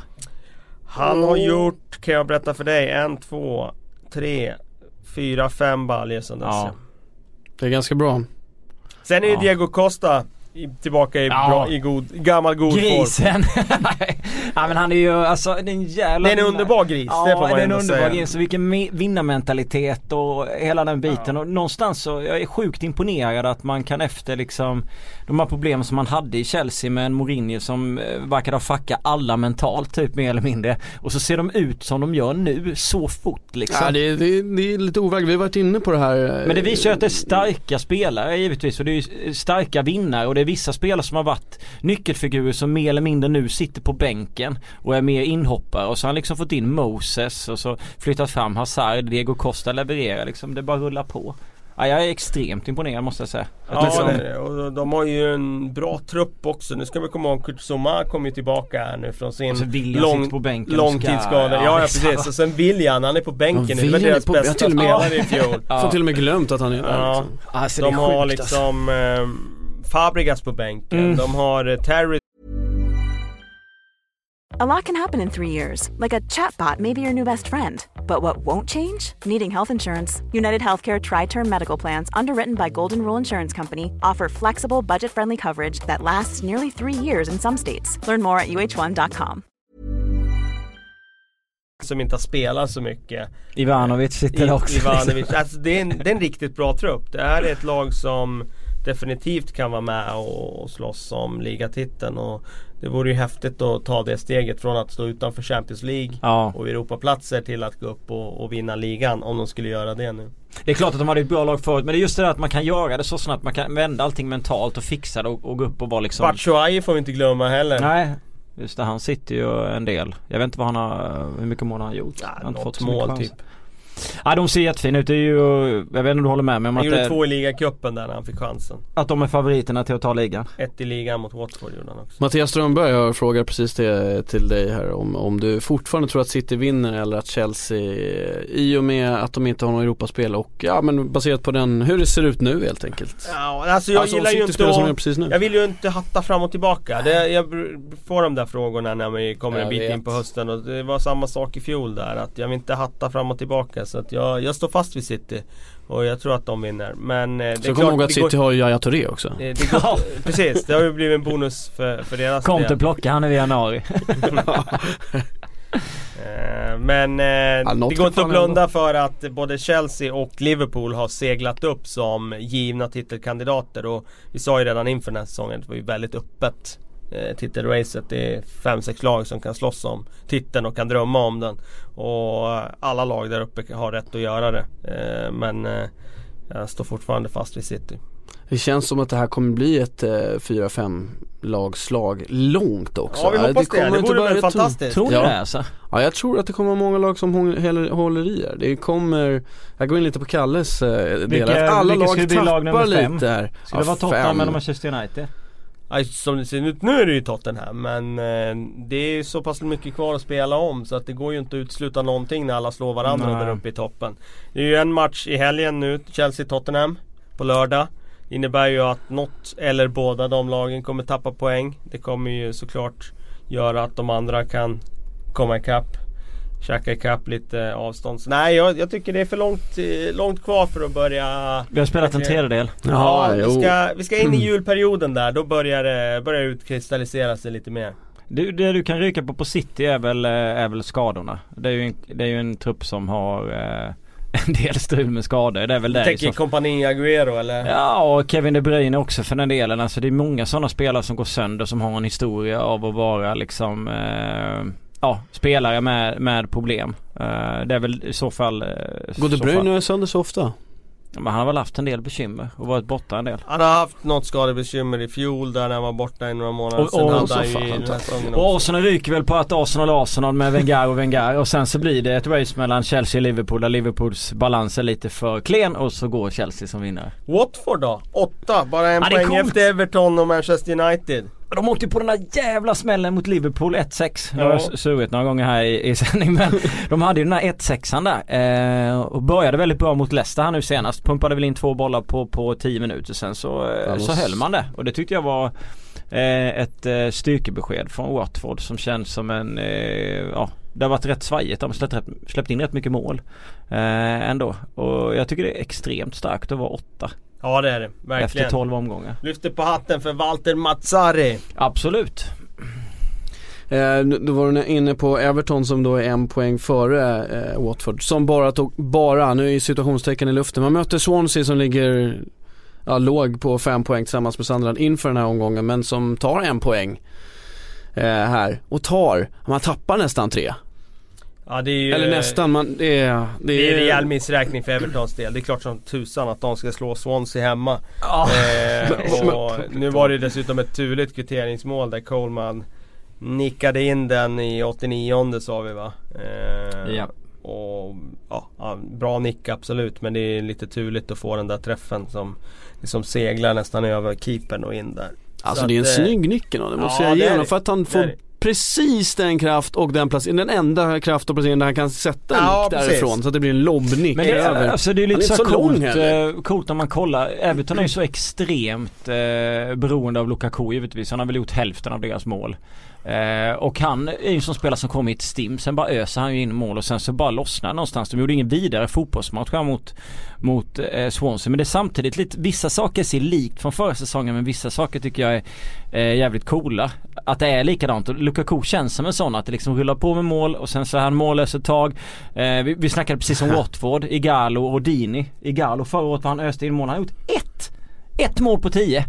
Han har gjort, kan jag berätta för dig, en, två, tre, fyra, fem baljor sedan dess. Ja. Det är ganska bra. Sen är ju Ja. Diego Costa i, tillbaka i, Ja. bra, i god, gammal god form. Grisen! ja men han är ju alltså, det är en jävla... Det är en underbar gris, Ja, det får man det är en underbar säga. gris. Vilken me- vinnarmentalitet och hela den biten. Och någonstans så, jag är sjukt imponerad att man kan efter liksom de här problemen som man hade i Chelsea med en Mourinho som eh, verkade ha fuckat alla mentalt typ mer eller mindre. Och så ser de ut som de gör nu så fort liksom. Ja, det, är, det, är, det är lite overkligt. Vi har varit inne på det här. eh, Men det visar ju att det är starka spelare givetvis och det är starka vinnare och det är vissa spelare som har varit nyckelfigurer som mer eller mindre nu sitter på bänken och är mer inhoppare och så har han liksom fått in Moses och så flyttat fram Hazard, Diego Costa levererar liksom. Det bara rullar på. Ja, jag är extremt imponerad måste jag säga. Ja, Liksom- det- och de har ju en bra trupp också. Nu ska vi komma ihåg Kurt Zuma kommer ju tillbaka här nu från sin Och så William lång, och ska- långtidsskada. Ja, ja, precis. Och sen William, han är på bänken nu. Det var deras på- har bästa till och med- spelare i fjol. Får till och med glömt att han är där Ja. liksom. Alltså, det De har sjukt, alltså. liksom eh, Fabregas på bänken. Mm. De har eh, Terry A lot can happen in three years, like a chatbot may be your new best friend. But what won't change? Needing health insurance. United Healthcare Tri Term Medical Plans, underwritten by Golden Rule Insurance Company, offer flexible, budget friendly coverage that lasts nearly three years in some states. Learn more at uh1.com. som inte har spelat så mycket. Ivanovic sitter där också. Ivanovic. Alltså, det, är en, det är en riktigt bra trupp. Det här är ett lag som definitivt kan vara med och, och slåss om ligatiteln. Och det vore ju häftigt att ta det steget från att stå utanför Champions League Ja. och Europaplatser till att gå upp och, och vinna ligan om de skulle göra det nu. Det är klart att de hade ett bra lag förut men det är just det där att man kan göra det så snabbt. Man kan vända allting mentalt och fixa det och, och gå upp och vara liksom Batshuayi får vi inte glömma heller. Nej Just det, han sitter ju en del. Jag vet inte vad han har, hur mycket mål han har gjort. Ja, han har inte fått så mål typ. Ja de ser jättefina ut. Det är ju, jag vet inte om du håller med mig om Han att, gjorde det, två i ligacupen där när han fick chansen. att de är favoriterna till att ta ligan. Ett i ligan mot Watford gjorde han också. Mattias Strömberg har frågat precis det till dig här om, om du fortfarande tror att City vinner eller att Chelsea i och med att de inte har något Europaspel och ja men baserat på den, hur det ser ut nu helt enkelt. Ja, alltså jag alltså gillar ju inte som att... precis nu. Jag vill ju inte hatta fram och tillbaka. Det, jag får de där frågorna när vi kommer en Jag bit vet. in på hösten och det var samma sak i fjol där. Att jag vill inte hatta fram och tillbaka. Så att jag, jag står fast vid City. Och jag tror att de vinner. Men eh, det är Så kom ihåg att det City går, har ju Yahya Touré också. det, det går, Precis, det har ju blivit en bonus för, för deras Kom till plocka han är i januari. Eh, Men eh, något det går inte att blunda för att både Chelsea och Liverpool har seglat upp som givna titelkandidater. Och vi sa ju redan inför den här säsongen att det var ju väldigt öppet eh, titelracet. Det är fem, sex lag som kan slåss om titeln och kan drömma om den. Och alla lag där uppe har rätt att göra det. Eh, Men eh, jag står fortfarande fast vid City. Det känns som att det här kommer bli ett eh, 4-5 lagslag långt också. Ja vi hoppas det. Det, kommer inte vore bara väl fantastiskt. Tror ni Ja. det alltså? Ja jag tror att det kommer många lag som håller, i här. Det kommer, jag går in lite på Kalles eh, Vilka- delar. Alla vilka lag lag tappar fem? lite här. Skulle det vara Tottenham eller Manchester United? Som det ser ut nu är det ju Tottenham men eh, det är så pass mycket kvar att spela om så att det går ju inte att utesluta någonting när alla slår varandra Nej. där uppe i toppen. Det är ju en match i helgen nu, Chelsea-Tottenham på lördag. Innebär ju att något eller båda de lagen kommer tappa poäng. Det kommer ju såklart göra att de andra kan komma ikapp. Käka ikapp lite avstånd. Så nej jag, jag tycker det är för långt, eh, långt kvar för att börja Vi har spelat en tredjedel. Ja, vi ska, vi ska in i julperioden där. Då börjar det börjar utkristallisera sig lite mer. Det, det du kan ryka på på City är väl, eh, är väl skadorna. Det är ju en, det är ju en trupp som har eh, en del strul med skador. Det är väl Du det. tänker kompani Agüero eller? Ja och Kevin De Bruyne också för den delen. Alltså det är många sådana spelare som går sönder som har en historia av att vara liksom eh, Ja, spelare med, med problem. Eh, det är väl i så fall... Eh, Går De Bruyne sönder så ofta? Men han har väl haft en del bekymmer och varit borta en del. Han har haft något skadebekymmer i fjol där han var borta i några månader. Och- Sen och- så fan, Och. Arsenal ryker väl på att Arsenal Arsenal med Wenger och Wenger och sen så blir det ett race mellan Chelsea och Liverpool där Liverpools balans är lite för klen och så går Chelsea som vinnare. Watford då? Åtta, bara en Ja, poäng coolt. efter Everton och Manchester United. De åkte ju på den där jävla smällen mot Liverpool 1-6. Det har jag surit några gånger här i, i sändning men de hade ju den där 1-6an där. Eh, och började väldigt bra mot Leicester här nu senast. Pumpade väl in två bollar på, på 10 minuter sen så, eh, så höll man det. Och det tyckte jag var eh, ett eh, styrkebesked från Watford som känns som en, eh, ja det har varit rätt svajigt. De har släppt, släppt in rätt mycket mål. Eh, ändå. Och jag tycker det är extremt starkt att vara åtta. Ja det är det, Efter verkligen. 12 omgångar. Lyfter på hatten för Walter Mazzari. Absolut. Eh, då var du inne på Everton som då är en poäng före eh, Watford. Som bara tog, bara, nu är situationstecken i luften. Man möter Swansea som ligger ja, låg på fem poäng tillsammans med Sunderland inför den här omgången. Men som tar en poäng eh, här. Och tar, man tappar nästan tre. Ja det är ju... Eller nästan, man, det är... Det Det är är, rejäl missräkning för Evertons del. Det är klart som tusan att de ska slå Swansea hemma. Eh, och nu var det dessutom ett turligt kvitteringsmål där Coleman nickade in den i 89 sa vi va? Eh, Ja. Och ja, bra nick absolut men det är lite turligt att få den där träffen som liksom seglar nästan över keepern och in där. Alltså Så det är en att, eh, snygg nick ändå, det måste ja, jag ge honom. För att han får. Precis den kraft och den placeringen, den enda kraft och placering där han kan sätta en Ja, nick precis. därifrån. Så att det blir en lobbnick Men det, över. alltså det är Han lite är så, så coolt, eh, coolt när man kollar. Everton är ju så extremt eh, beroende av Lukaku givetvis. Han har väl gjort hälften av deras mål. Eh, och han är ju en sån spelare som kommer i ett stim. Sen bara öser han ju in mål och sen så bara lossnar någonstans. De gjorde ingen vidare fotbollsmatch här mot, mot eh, Swansea. Men det är samtidigt lite, vissa saker ser likt från förra säsongen men vissa saker tycker jag är eh, jävligt coola. Att det är likadant och Lukaku känns som en sån att det liksom rullar på med mål och sen så är han mållös ett tag. Eh, vi, vi snackade precis om Watford, Igalo och Dini. Igalo förra året var han öste in mål. Han har gjort ett! Ett mål på tio.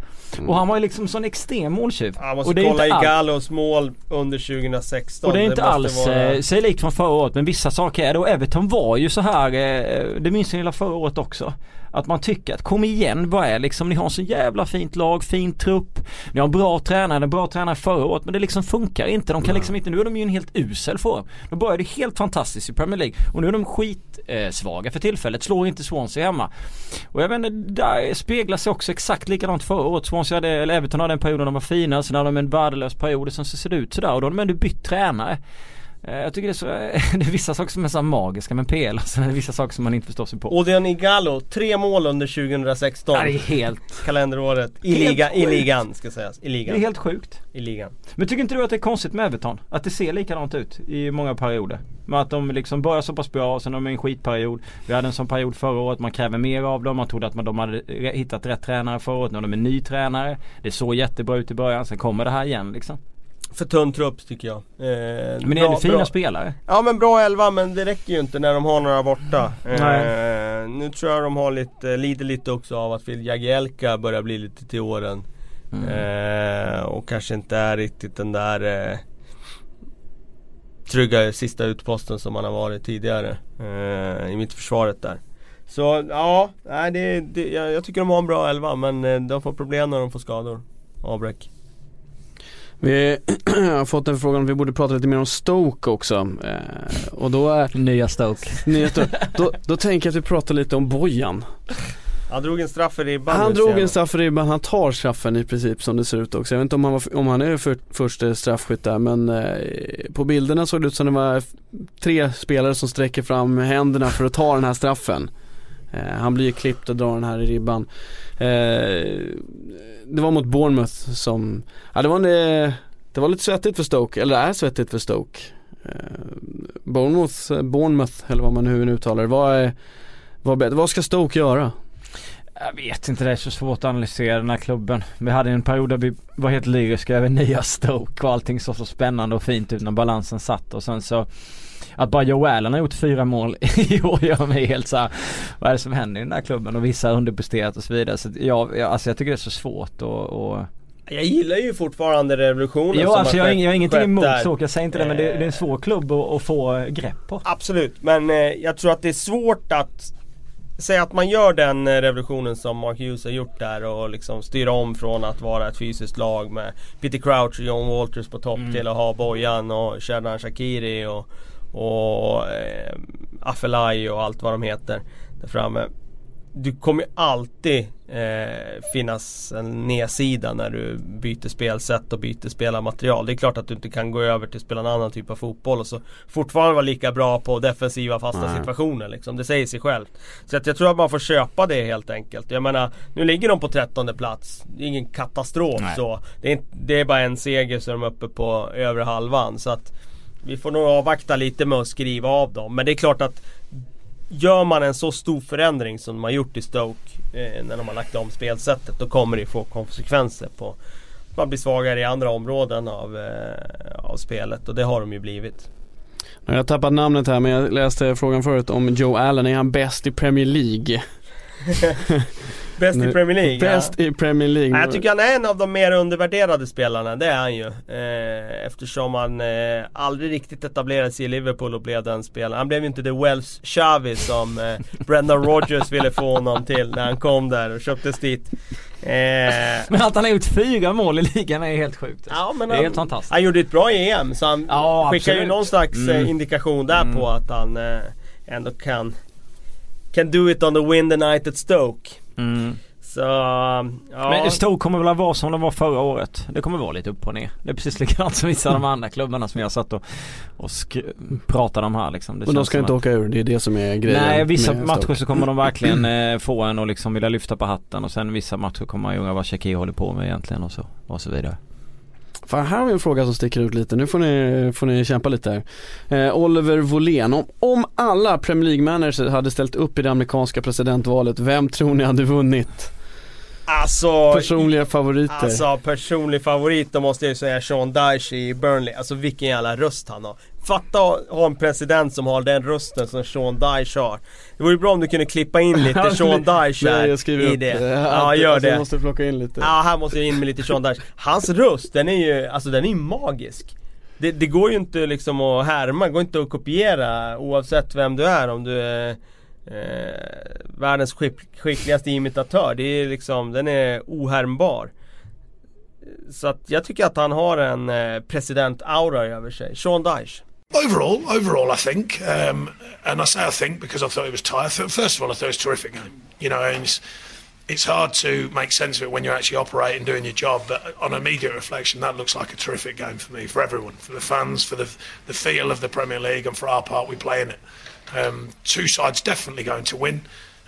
Och han var ju liksom sån extrem måltjuv. Jag och måste det är kolla inte Igalos mål under 2016. och det är inte måste alls vara- eh, sig likt från förra året men vissa saker är det. Och Everton var ju så här, eh, det minns ni hela förra året också. Att man tycker att kom igen vad är liksom, ni har så jävla fint lag, fin trupp. Ni har en bra tränare, en bra tränare förra året men det liksom funkar inte. De kan liksom inte, nu är de ju en helt usel form. De började helt fantastiskt i Premier League och nu är de skitsvaga svaga för tillfället. Slår inte Swansea hemma. Och jag inte, där speglar sig också exakt likadant förra året. Swansea hade, eller Everton hade en period när de var fina, sen hade de en värdelös period och sen så ser det ut sådär och då har de ändå bytt tränare. Eh, Jag tycker det är så, det är vissa saker som är så magiska med PL och sen är det vissa saker som man inte förstår sig på. Odion Igalo, tre mål under 2016. Ja, det är helt, Kalenderåret. I, liga, I ligan ska sägas. I det ligan. är helt sjukt. I ligan. Men tycker inte du att det är konstigt med Everton? Att det ser likadant ut i många perioder? Med att de liksom börjar så pass bra och sen har de en skitperiod. Vi hade en sån period förra året, man kräver mer av dem. Man trodde att man, de hade hittat rätt tränare förra året. Nu har de en ny tränare. Det såg jättebra ut i början, sen kommer det här igen liksom. För tunn trupp tycker jag. Eh, Men det är ändå fina spelare. Ja men bra elva men det räcker ju inte när de har några borta. Eh, Nej. nu tror jag de har lite, lider lite också av att Phil Jagielka börjar bli lite till åren. Mm. Eh, och kanske inte är riktigt den där eh, trygga sista utposten som han har varit tidigare. Eh, I mittförsvaret där. Så ja, nej, det, det, jag, jag tycker de har en bra elva men eh, de får problem när de får skador. Avbräck. Vi har fått en fråga om vi borde prata lite mer om Stoke också. Eh, och då är, Nya Stoke. nyheter, då, då tänker jag att vi pratar lite om Bojan. Han drog en straff i ribban Han drog en straff i ribban, han tar straffen i princip som det ser ut också. Jag vet inte om han, var, om han är för, första straffskytt där men eh, på bilderna såg det ut som det var tre spelare som sträcker fram händerna för att ta den här straffen. Eh, han blir ju klippt och drar den här i ribban. Eh, det var mot Bournemouth som, ja det var, en, eh, det var lite svettigt för Stoke, eller det är svettigt för Stoke. Eh, Bournemouth, Bournemouth eller vad man nu uttalar det, vad, är, vad, vad ska Stoke göra? Jag vet inte, det är så svårt att analysera den här klubben. Vi hade en period där vi var helt lyriska över nya Stoke och allting såg så spännande och fint ut när balansen satt och sen så att bara Joe Allen har gjort fyra mål i år gör mig helt såhär Vad är det som händer i den här klubben och vissa har underpresterat och så vidare. Så jag, jag, alltså jag tycker det är så svårt och, och jag gillar ju fortfarande revolutionen Jo alltså jag, jag har ingenting emot så, jag säger inte det men det, det är en svår klubb att, att få grepp på. Absolut, men eh, jag tror att det är svårt att Säg att man gör den eh, revolutionen som Mark Hughes har gjort där och liksom styra om från att vara ett fysiskt lag med Peter Crouch och John Walters på topp mm. till att ha Bojan och Sherdan Shakiri och, och eh, Afelai och allt vad de heter där framme du kommer alltid eh, finnas en nedsida när du byter spelsätt och byter spelarmaterial. Det är klart att du inte kan gå över till att spela en annan typ av fotboll och så fortfarande vara lika bra på defensiva fasta Nej. situationer liksom. Det säger sig självt. Så att jag tror att man får köpa det helt enkelt. Jag menar, nu ligger de på trettonde plats. Det är ingen katastrof Nej. så. Det är, det är bara en seger så är de uppe på övre halvan. Så att vi får nog avvakta lite med att skriva av dem. Men det är klart att Gör man en så stor förändring som de har gjort i Stoke eh, när de har lagt om spelsättet då kommer det få konsekvenser på man blir svagare i andra områden av, eh, av spelet och det har de ju blivit. Jag har tappat namnet här men jag läste frågan förut om Joe Allen, är han bäst i Premier League? Bäst i Premier League? Bäst ja. i Premier League. Jag tycker han är en av de mer undervärderade spelarna, det är han ju. Eh, eftersom han eh, aldrig riktigt etablerade sig i Liverpool och blev den spelaren. Han blev ju inte the Welsh Xavi som eh, Brendan Rodgers ville få honom till när han kom där och köptes dit. Men att han har gjort fyra mål i ligan är helt sjukt. Ja, men det är han, helt fantastiskt. Han gjorde ett bra EM så han ja, skickar ju någon slags mm. indikation där mm. på att han ändå kan Can do it on the wind the night at Stoke. Mm. Så, ja. Men Stoke kommer väl att vara som de var förra året. Det kommer vara lite upp och ner. Det är precis likadant som vissa av de andra klubbarna som jag satt och, och pratade om här liksom. Det Men de ska inte att... åka ur, det är det som är grejen. Nej, vissa matcher så kommer de verkligen eh, få en och liksom vilja lyfta på hatten och sen vissa matcher kommer man ju undra vad Shakir håller på med egentligen och så, och så vidare. Fan, här har vi en fråga som sticker ut lite. Nu får ni, får ni kämpa lite här. Eh, Oliver Wåhlén. Om, om alla Premier League-managers hade ställt upp i det amerikanska presidentvalet, vem tror ni hade vunnit? Alltså, personliga favoriter. Alltså personlig favorit då måste jag ju säga Sean Dyche i Burnley. Alltså vilken jävla röst han har. Fatta att ha en president som har den rösten som Sean Dyche har. Det vore bra om du kunde klippa in lite Sean Dyche här i det. det. Ja, gör alltså, det. Jag måste plocka in lite. Ja, här måste jag in med lite Sean Dyche. Hans röst, den är ju, alltså den är ju magisk. Det, det går ju inte liksom att härma, det går inte att kopiera oavsett vem du är. Om du är eh, världens skick, skickligaste imitatör. Det är liksom, den är ohärmbar. Så att jag tycker att han har en eh, president-aura över sig. Sean Dyche. Overall, overall, I think, um, and I say I think because I thought it was tight. First of all, I thought it was a terrific game. You know, and it's, it's hard to make sense of it when you're actually operating, doing your job. But on immediate reflection, that looks like a terrific game for me, for everyone, for the fans, for the the feel of the Premier League, and for our part, we play in it. Um, two sides definitely going to win.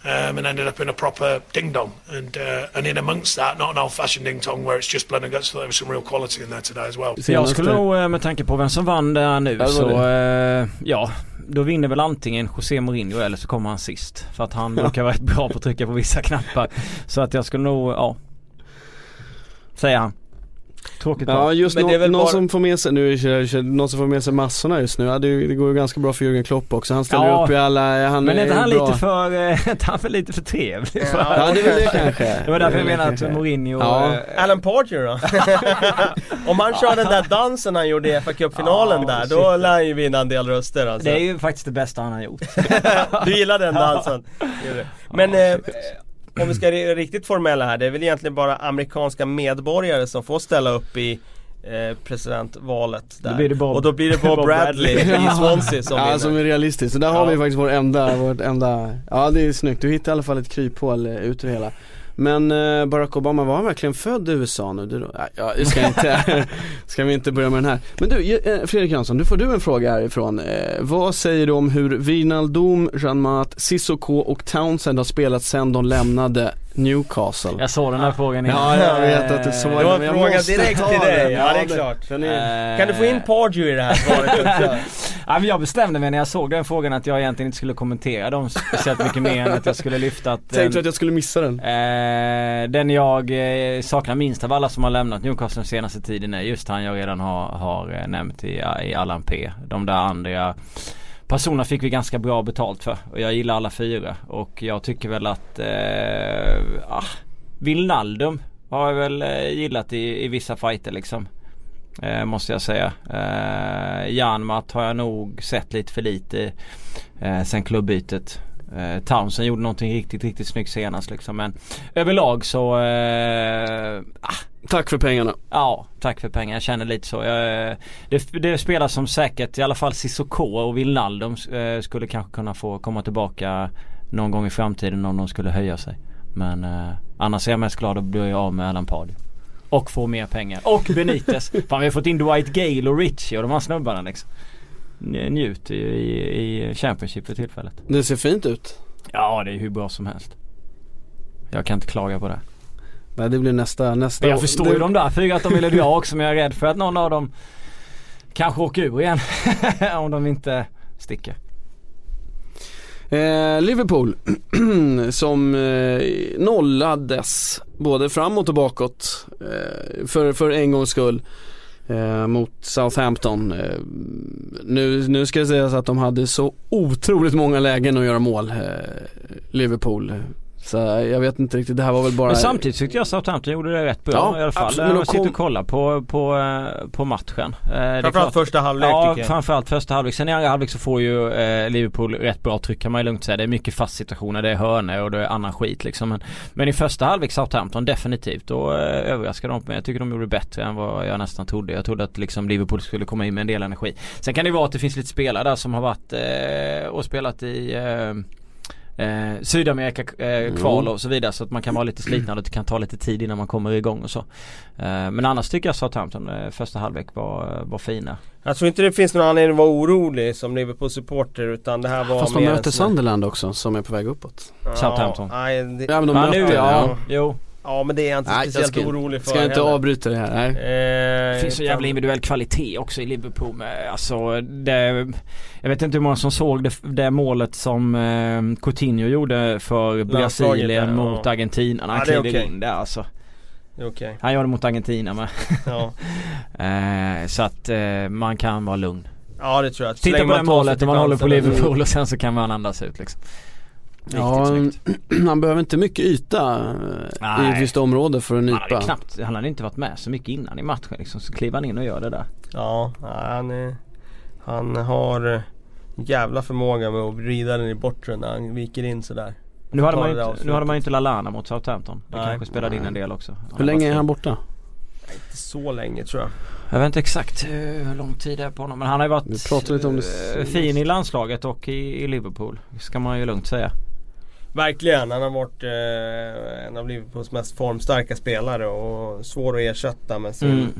Um, and ended up in a proper ding dong. And uh, and in amongst that, not an old fashioned ding dong where it's just blood and guts. So there was some real quality in there today as well. Jag skulle nog eh, med tanke på vem som vann där nu ja, så eh, ja, då vinner väl antingen José Mourinho eller så kommer han sist. För att han brukar vara rätt bra på att trycka på vissa knappar. Så att jag skulle nog, ja. Säger han. Tråkigt Ja just nå, någon bara... som får med sig, nu är någon som får med sig massorna just nu. Ja, det, det går ju ganska bra för Jürgen Klopp också. Han ställer ja, upp i alla, han Men är inte han bra. lite för, är han för lite för trevlig? Ja, ja det är väl det kanske. Det var därför jag menade att Mourinho ja. Äh, Alan Pardew då? Om han kör den där dansen han gjorde i fa Cup-finalen ja, där, då lär han ju vinna en del röster alltså. Det är ju faktiskt det bästa han har gjort. du gillar den dansen? Men eh, om vi ska vara riktigt formella här, det är väl egentligen bara amerikanska medborgare som får ställa upp i eh, presidentvalet där. Då Bob, och då blir det Bob, Bob Bradley, i Swansea som Ja, vinner. som är realistiskt. Så där ja. har vi faktiskt vår enda, vårt enda, ja det är snyggt. Du hittar i alla fall ett kryphål ut ur hela. Men eh, Barack Obama, var han verkligen född i USA nu? Du, ja, ska inte, ska vi inte börja med den här. Men du, eh, Fredrik Jönsson, nu får du en fråga härifrån. Eh, vad säger du om hur Wijnaldum, Janmat, Sissoko och Townsend har spelat sedan de lämnade Newcastle? Jag såg den här frågan Ja, jag vet att du såg Det den, var men en jag fråga måste direkt till dig, den. ja det är det- klart. är- Kan du få in Pardew i det här svaret också? Ja, men jag bestämde mig när jag såg den frågan att jag egentligen inte skulle kommentera dem speciellt mycket mer än att jag skulle lyfta att Tänkte den, att jag skulle missa den. eh, den jag eh, saknar minst av alla som har lämnat Newcastle den senaste tiden är just han jag redan har, har eh, nämnt i, i Allan P. De där andra personerna fick vi ganska bra betalt för och jag gillar alla fyra och jag tycker väl att eh, ah, Vilnaldum har jag väl eh, gillat i, i vissa fighter liksom. Eh, måste jag säga. Eh, Janmat har jag nog sett lite för lite eh, sen klubbytet. Eh, Townsend gjorde någonting riktigt, riktigt snyggt senast liksom. Men överlag så eh, ah, Tack för pengarna. Ja, tack för pengar. Jag känner lite så. Jag, det, det spelar som säkert i alla fall Sissoko och Wijnaldum eh, skulle kanske kunna få komma tillbaka någon gång i framtiden om de skulle höja sig. Men eh, annars är jag mest glad att bli av med Alan Pardew. Och få mer pengar. Och Benitez. Fan vi har fått in Dwight Gale och Richie och de här snubbarna liksom. Njut i, i, i Championship för tillfället. Det ser fint ut. Ja det är hur bra som helst. Jag kan inte klaga på det. Nej, det blir nästa, nästa jag förstår det, ju de där fyra att de ville bli av också men jag är rädd för att någon av dem kanske åker ur igen. Om de inte sticker. Eh, Liverpool som eh, nollades både framåt och bakåt eh, för, för en gångs skull eh, mot Southampton. Eh, nu, nu ska det sägas att de hade så otroligt många lägen att göra mål, eh, Liverpool. Så jag vet inte riktigt, det här var väl bara Men samtidigt tyckte jag Southampton gjorde det rätt bra Ja, i alla fall. absolut, men jag de sitter kom- och kollar på, på, eh, på matchen. Eh, Framförallt första halvlek Ja, framförallt första halvlek. Sen i andra halvlek så får ju eh, Liverpool rätt bra tryck kan man ju lugnt säga. Det är mycket fast situationer, det är hörnor och det är annan skit liksom. Men, men i första halvlek Southampton definitivt. Då överraskade de mig. Jag tycker de gjorde bättre än vad jag nästan trodde. Jag trodde att liksom Liverpool skulle komma in med en del energi. Sen kan det vara att det finns lite spelare där som har varit eh, och spelat i eh, Eh, Sydamerika eh, kval och så vidare så att man kan vara lite sliten och det kan ta lite tid innan man kommer igång och så. Eh, men annars tycker jag Southampton eh, första halvlek var, var fina. Jag tror inte det finns någon anledning att vara orolig som Liverpool-supporter utan det här var Fast de möter Sunderland också som är på väg uppåt. Ja, Southampton. Nej, det, Ja men de Ja, möter, nu, ja. ja. Jo. Ja men det är jag inte Nej, jag speciellt ska, orolig för ska jag inte heller. avbryta det här. Nej. Eh, Det finns så utan- jävla individuell kvalitet också i Liverpool med, alltså det, Jag vet inte hur många som såg det, det målet som eh, Coutinho gjorde för Brasilien där, mot ja. Argentina när han Ja, kliver okej. in där alltså. Okej, Han gör det mot Argentina med. ja. eh, så att eh, man kan vara lugn. ja det tror jag. Titta på det målet om man håller på. Liverpool och sen så kan man andas ut liksom. Riktigt Ja, snyggt. han behöver inte mycket yta eh, i Nej. ett visst område för att Han hade nypa. knappt, han hade inte varit med så mycket innan i matchen liksom. Så kliver han in och gör det där. Ja, han, är, han har eh, jävla förmåga med att vrida den i bortre när han viker in sådär. Nu hade, man ju där inte, nu hade man ju inte Lallana mot Southampton. Det Nej. kanske spelade in Nej. en del också. Hur länge är han borta? Inte så länge tror jag. Jag vet inte exakt hur lång tid det är på honom men han har ju varit Vi pratade lite om det eh, fin i landslaget och i, i Liverpool. Ska man ju lugnt säga. Verkligen, han har varit eh, en av Liverpools mest formstarka spelare och svår att ersätta med sin Mm.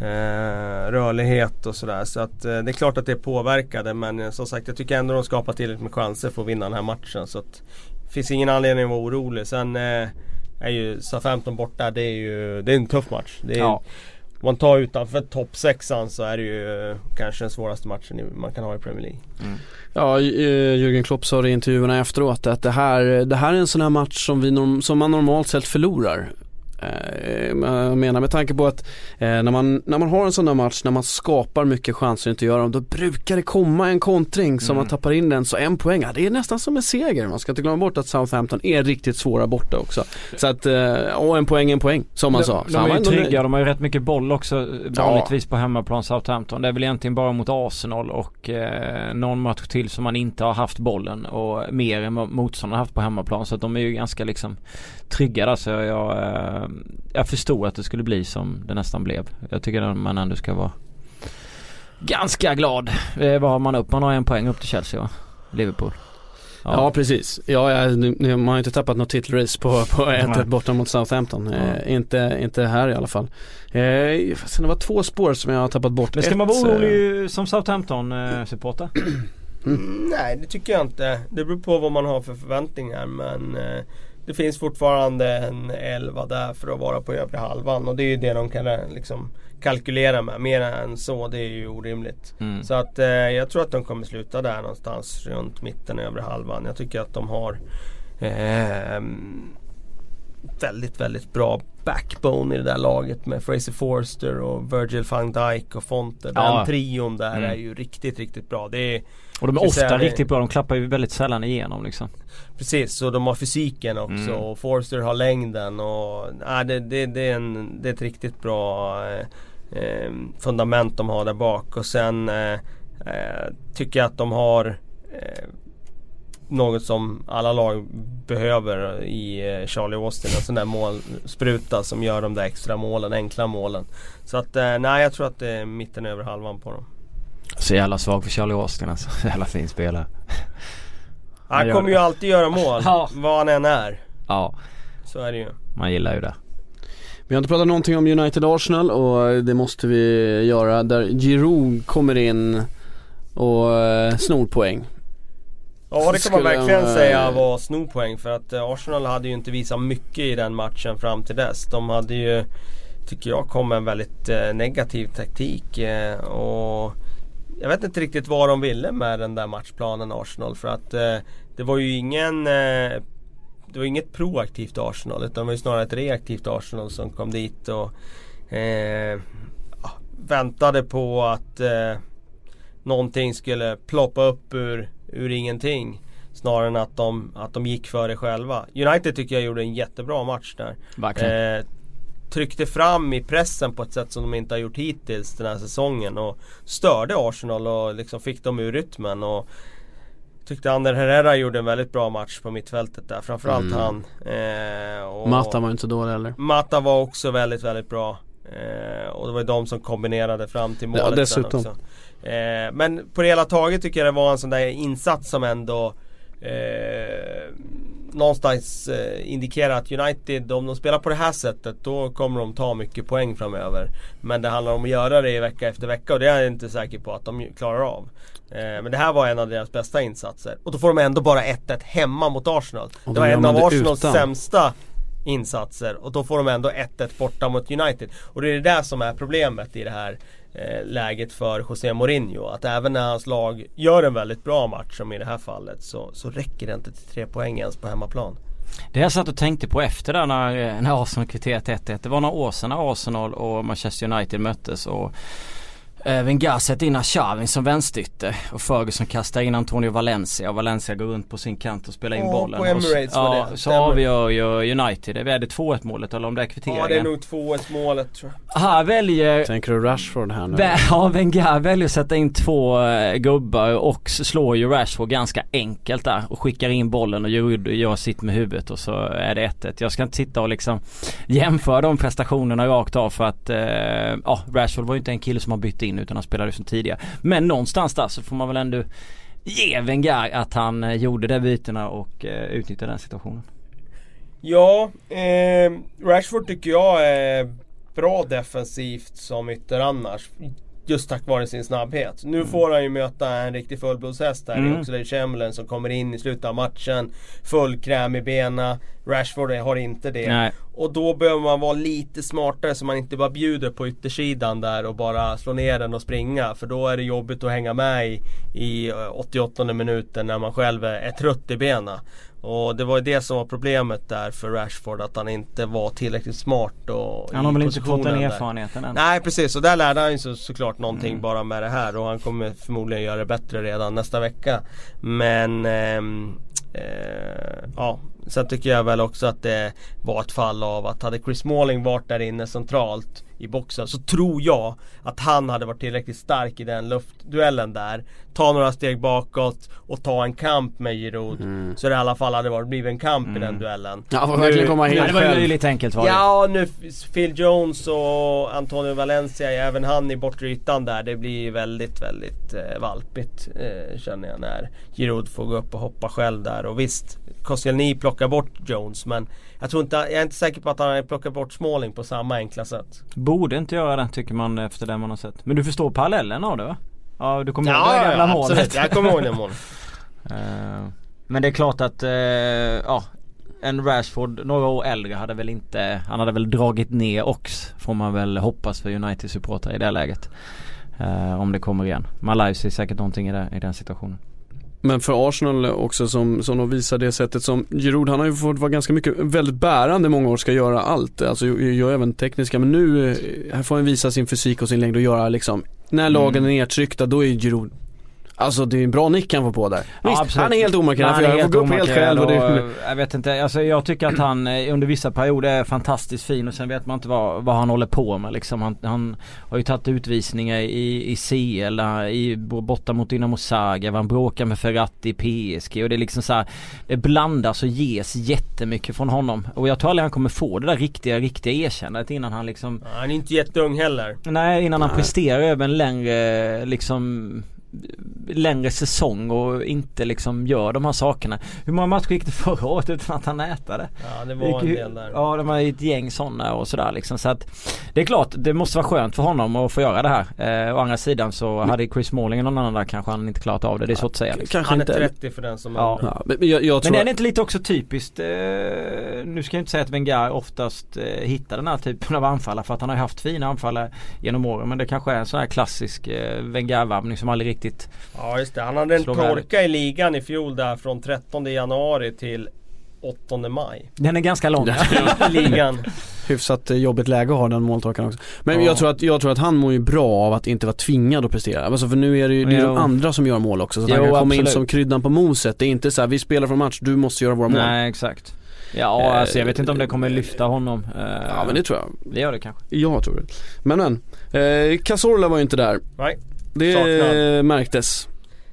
eh, rörlighet och sådär. Så att eh, det är klart att det påverkade men eh, som sagt jag tycker ändå de skapar tillräckligt med chanser för att vinna den här matchen. Så att det finns ingen anledning att vara orolig. Sen eh, är ju Southampton borta, det är ju det är en tuff match. Det är, Ja. Om man tar utanför toppsexan så är det ju eh, kanske den svåraste matchen man kan ha i Premier League. Ja, eh, Jürgen Klopp sa det i intervjuerna efteråt att det här, det här är en sån här match som, vi som man normalt sett förlorar. Eh, Jag menar med tanke på att eh, när, man, när man har en sån här match, när man skapar mycket chanser och inte gör dem, då brukar det komma en kontring som man tappar in den. Så en poäng, ja, det är nästan som en seger. Man ska inte glömma bort att Southampton är riktigt svåra borta också. Så att, eh, och en poäng, en poäng, som man sa. De, han de var är ju trygga, de har ju rätt mycket boll också vanligtvis på hemmaplan Southampton. Det är väl egentligen bara mot Arsenal och eh, någon match till som man inte har haft bollen och mer än vad motståndarna haft på hemmaplan. Så att de är ju ganska liksom trygga där så jag, eh, jag förstod att det skulle bli som det nästan blev. Jag tycker att man ändå ska vara ganska glad. Eh, vad har man upp? Man har en poäng upp till Chelsea va? Liverpool. Ja, precis. Ja, nu, man har inte tappat något titelrace på, på 1-1 borta mot Southampton. Eh, inte, inte här i alla fall. Eh, det var två spår som jag har tappat bort. Men ska man vara Ett, eh, orolig som Southampton-supporter? Mm, nej det tycker jag inte. Det beror på vad man har för förväntningar men eh, det finns fortfarande en 11 där för att vara på övre halvan och det är ju det de kan liksom kalkylera med. Mer än så det är ju orimligt. Mm. Så att eh, jag tror att de kommer sluta där någonstans runt mitten övre halvan. Jag tycker att de har eh, väldigt, väldigt bra backbone i det där laget med Fraser Forster och Virgil van Dijk och Fonte. Den Ja. trion där Mm. är ju riktigt, riktigt bra. Det är Och de är säga ofta det- riktigt bra. De klappar ju väldigt sällan igenom liksom. Precis, och de har fysiken också Mm. och Forster har längden och nej, det, det, det, är en, det är ett riktigt bra eh, eh, fundament de har där bak och sen eh, eh, tycker jag att de har eh, något som alla lag behöver i eh, Charlie Austin. En sån där målspruta som gör de där extra målen, enkla målen. Så att eh, nej, jag tror att det är mitten över halvan på dem. Så jävla svag för Charlie Austin alltså. Så jävla fin spelare. Han gör kommer det. ju alltid göra mål, Ja. vad han än är. Ja, Så är det ju. man gillar ju det. Vi har inte pratat någonting om United Arsenal och det måste vi göra där Giroud kommer in och eh, snor poäng. Ja det kan man verkligen säga var snopoäng för att eh, Arsenal hade ju inte visat mycket i den matchen fram till dess. De hade ju, tycker jag, kom med en väldigt eh, negativ taktik. Eh, och jag vet inte riktigt vad de ville med den där matchplanen Arsenal för att eh, det var ju ingen eh, det var inget proaktivt Arsenal utan det var ju snarare ett reaktivt Arsenal som kom dit och eh, väntade på att eh, någonting skulle ploppa upp ur, ur ingenting. Snarare än att de, att de gick för det själva. United tycker jag gjorde en jättebra match där. Verkligen. Eh, tryckte fram i pressen på ett sätt som de inte har gjort hittills den här säsongen och störde Arsenal och liksom fick dem ur rytmen. Och tyckte Ander Herrera gjorde en väldigt bra match på mittfältet där. Framförallt Mm. han. Eh, Mata var inte så dålig heller. Mata var också väldigt, väldigt bra. Eh, och det var ju de som kombinerade fram till målet Ja, dessutom. också. Eh, men på det hela taget tycker jag det var en sån där insats som ändå eh, någonstans eh, indikerar att United, om de spelar på det här sättet då kommer de ta mycket poäng framöver. Men det handlar om att göra det vecka efter vecka och det är jag inte säker på att de klarar av. Eh, men det här var en av deras bästa insatser. Och då får de ändå bara 1-1 hemma mot Arsenal. Och Det var en av Arsenals utan. sämsta insatser och då får de ändå 1-1 borta mot United. Och det är det där som är problemet i det här Eh, läget för José Mourinho. Att även när hans lag gör en väldigt bra match som i det här fallet så, så räcker det inte till tre poäng ens på hemmaplan. Det jag satt och tänkte på efter där när, eh, när Arsenal kvitterat 1-1. Det var några år sedan när Arsenal och Manchester United möttes och Wenger sätter in Arshavin som vänsterytter och Ferguson kastar in Antonio Valencia och Valencia går runt på sin kant och spelar in Ja, bollen. på Emirates och, så- var ja, det. så avgör ju United. Är det 2-1 målet eller om det är kvitteringen? Ja det är nog 2-1 målet tror jag. Här väljer Tänker du Rashford här nu? Ja, Wenger väljer att sätta in två eh, gubbar och slår ju Rashford ganska enkelt där och skickar in bollen och gör sitt med huvudet och så är det 1-1. Jag ska inte sitta och liksom jämföra de prestationerna rakt av för att eh, ja, Rashford var ju inte en kille som har bytt in utan han spelade som tidigare. Men någonstans där så får man väl ändå ge Wenger att han eh, gjorde de bytena och eh, utnyttjade den situationen. Ja, eh, Rashford tycker jag är bra defensivt som ytter annars. Just tack vare sin snabbhet. Nu får han ju möta en riktig fullblodshäst. Det Mm. är Oxlade Chamberlain som kommer in i slutet av matchen. Full kräm i benen. Rashford har inte det. Nej. Och då behöver man vara lite smartare så man inte bara bjuder på yttersidan där och bara slå ner den och springa. För då är det jobbigt att hänga med i, i eh, 88 minuten när man själv är, är trött i benen. Och det var ju det som var problemet där för Rashford att han inte var tillräckligt smart och Han har väl inte fått den positionen där. erfarenheten än. Nej precis och där lärde han ju så, såklart någonting Mm. bara med det här och han kommer förmodligen göra det bättre redan nästa vecka. Men ehm, eh, ja, sen tycker jag väl också att det var ett fall av att hade Chris Måling varit där inne centralt i boxen så tror jag att han hade varit tillräckligt stark i den luftduellen där. Ta några steg bakåt och ta en kamp med Giroud. Mm. Så det i alla fall hade varit, blivit en kamp i den duellen. Ja, får verkligen komma Ja, helt det var ju själv. lite enkelt var det. Ja, nu Phil Jones och Antonio Valencia, även han i bortre ytan där. Det blir väldigt, väldigt eh, valpigt eh, känner jag när Giroud får gå upp och hoppa själv där. Och visst, Koscielny plockar bort Jones men jag tror inte, jag är inte säker på att han har plockat bort Smalling på samma enkla sätt. Borde inte göra det tycker man efter det man har sett. Men du förstår parallellen av det va? Ja du kommer ihåg Ja, det ja, gamla ja målet? absolut. Jag kommer ihåg det målet. Eh, Men det är klart att, eh, ja en Rashford några år äldre hade väl inte, han hade väl dragit ner Ox får man väl hoppas för United supportrar i det läget. Eh, om det kommer igen. Malais ser säkert någonting i, det, i den situationen. Men för Arsenal också som, som de visar det sättet som Giroud, han har ju fått vara ganska mycket, väldigt bärande många år, ska göra allt. Alltså gör även tekniska men nu, eh, här får han visa sin fysik och sin längd och göra liksom, när lagen Mm. är nedtryckta då är Giroud Alltså det är en bra nick han får på där. Visst, absolut. han är helt omarkerad, han jag får gå upp helt själv och det, och, Jag vet inte, alltså jag tycker att han eh, under vissa perioder är fantastiskt fin och sen vet man inte vad, vad han håller på med liksom. Han, han har ju tagit utvisningar i, i CL, eh, i, borta mot Dynamo Zagreb, han bråkar med Ferrati i PSG och det är liksom så här, Det blandas och ges jättemycket från honom och jag tror aldrig han kommer få det där riktiga, riktiga erkännandet innan han liksom Han är inte jätteung heller. Nej innan han Nej. presterar över en längre liksom längre säsong och inte liksom gör de här sakerna. Hur många matcher gick det förra året utan att han ätade? Ja, det Det var gick en ju- del där. Ja, de har ju ett gäng sådana och sådär liksom. Så att det är klart, det måste vara skönt för honom att få göra det här. Eh, å andra sidan så hade Chris Smalling och någon annan där kanske han inte klarat av det. Det är svårt att säga liksom. kanske Han är inte 30 för den som Ja. Ja, men jag, jag tror Men är det inte lite också typiskt, eh, nu ska jag inte säga att Wenger oftast eh, hittar den här typen av anfallare för att han har haft fina anfallare genom åren. Men det kanske är en sån här klassisk eh, Wenger-värvning som aldrig riktigt Ja just det, han hade en torka i ligan i fjol där från 13 januari till 8 maj. Den är ganska lång. Ligan. hyfsat eh, jobbigt läge att ha den måltorkan också. Men Ja. jag, tror att, jag tror att han mår ju bra av att inte vara tvingad att prestera. Alltså för nu är det ju det är de andra som gör mål också. Så att han Jo, kan komma in absolut. som kryddan på moset. Det är inte så här, vi spelar från match, du måste göra våra mål. Nej exakt. Ja Eh, alltså jag vet inte om det kommer lyfta honom. Eh, Ja men det tror jag. det gör det kanske. Jag tror det. Men men. Eh, Cazorla var ju inte där. Nej, Det Saknad. eh, märktes.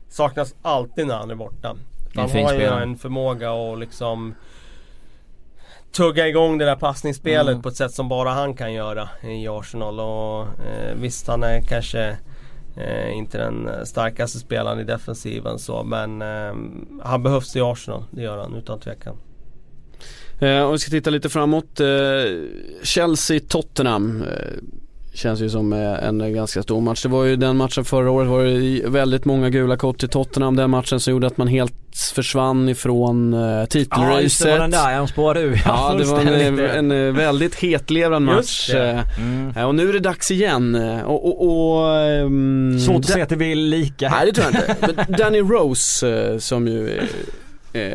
saknas alltid när han är borta. Han har ju en förmåga att liksom tugga igång det där passningsspelet Mm. på ett sätt som bara han kan göra i Arsenal. Och eh, visst han är kanske eh, inte den starkaste spelaren i defensiven så men eh, han behövs i Arsenal. Det gör han utan tvekan. Eh, om vi ska titta lite framåt. Eh, Chelsea-Tottenham. Känns ju som eh, en ganska stor match. Det var ju den matchen förra året var det väldigt många gula kort till Tottenham. Den matchen som gjorde att man helt försvann ifrån eh, titelracet. Ja just det var den där, han spårade ur. Ja det var en, en, eh, väldigt hetlevrad match. Mm. Och nu är det dags igen. Och, och, och ehm, Svårt att se att det blir lika. Nej det tror jag inte. Men Danny Rose som ju eh,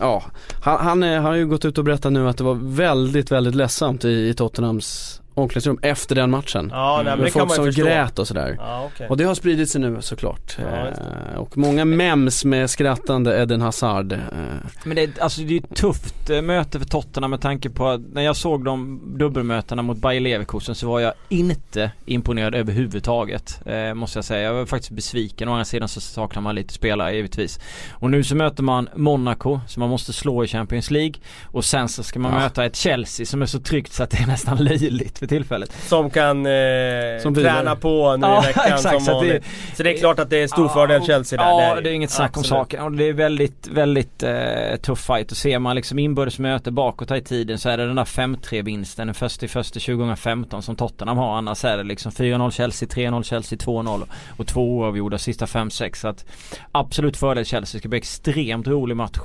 ja, han, han, eh, har ju gått ut och berättat nu att det var väldigt, väldigt ledsamt i, i Tottenhams omklädningsrum efter den matchen. Ja, nej, men Med det kan folk man som förstå. grät och sådär. Ja, okej. Och det har spridit sig nu såklart. Ja, Eh, och många mems med skrattande Eden Hazard. Eh, Men det, är- alltså det är ett tufft eh, möte för Tottenham med tanke på att när jag såg de dubbelmötena mot Bayer Leverkusen så var jag inte imponerad överhuvudtaget. Eh, måste jag säga. Jag var faktiskt besviken. Å andra sidan så saknar man lite spelare givetvis. Och nu så möter man Monaco som man måste slå i Champions League. Och sen så ska man Ja. möta ett Chelsea som är så tryggt så att det är nästan löjligt för tillfället. Som kan eh, Som träna på nu Ja, i veckan exakt, som så det-. Så det är klart att det är stor fördel Chelsea där. Ja, är det är inget snack om saken. Och det är väldigt, väldigt eh, tuff fight. Och ser man liksom inbördes möte bakåt här i tiden så är det den där 5-3 vinsten den första i första 2015 som Tottenham har. Annars är det liksom 4-0 Chelsea, 3-0 Chelsea, 2-0 och två oavgjorda sista 5-6. Så att absolut fördel Chelsea. Det ska bli extremt rolig match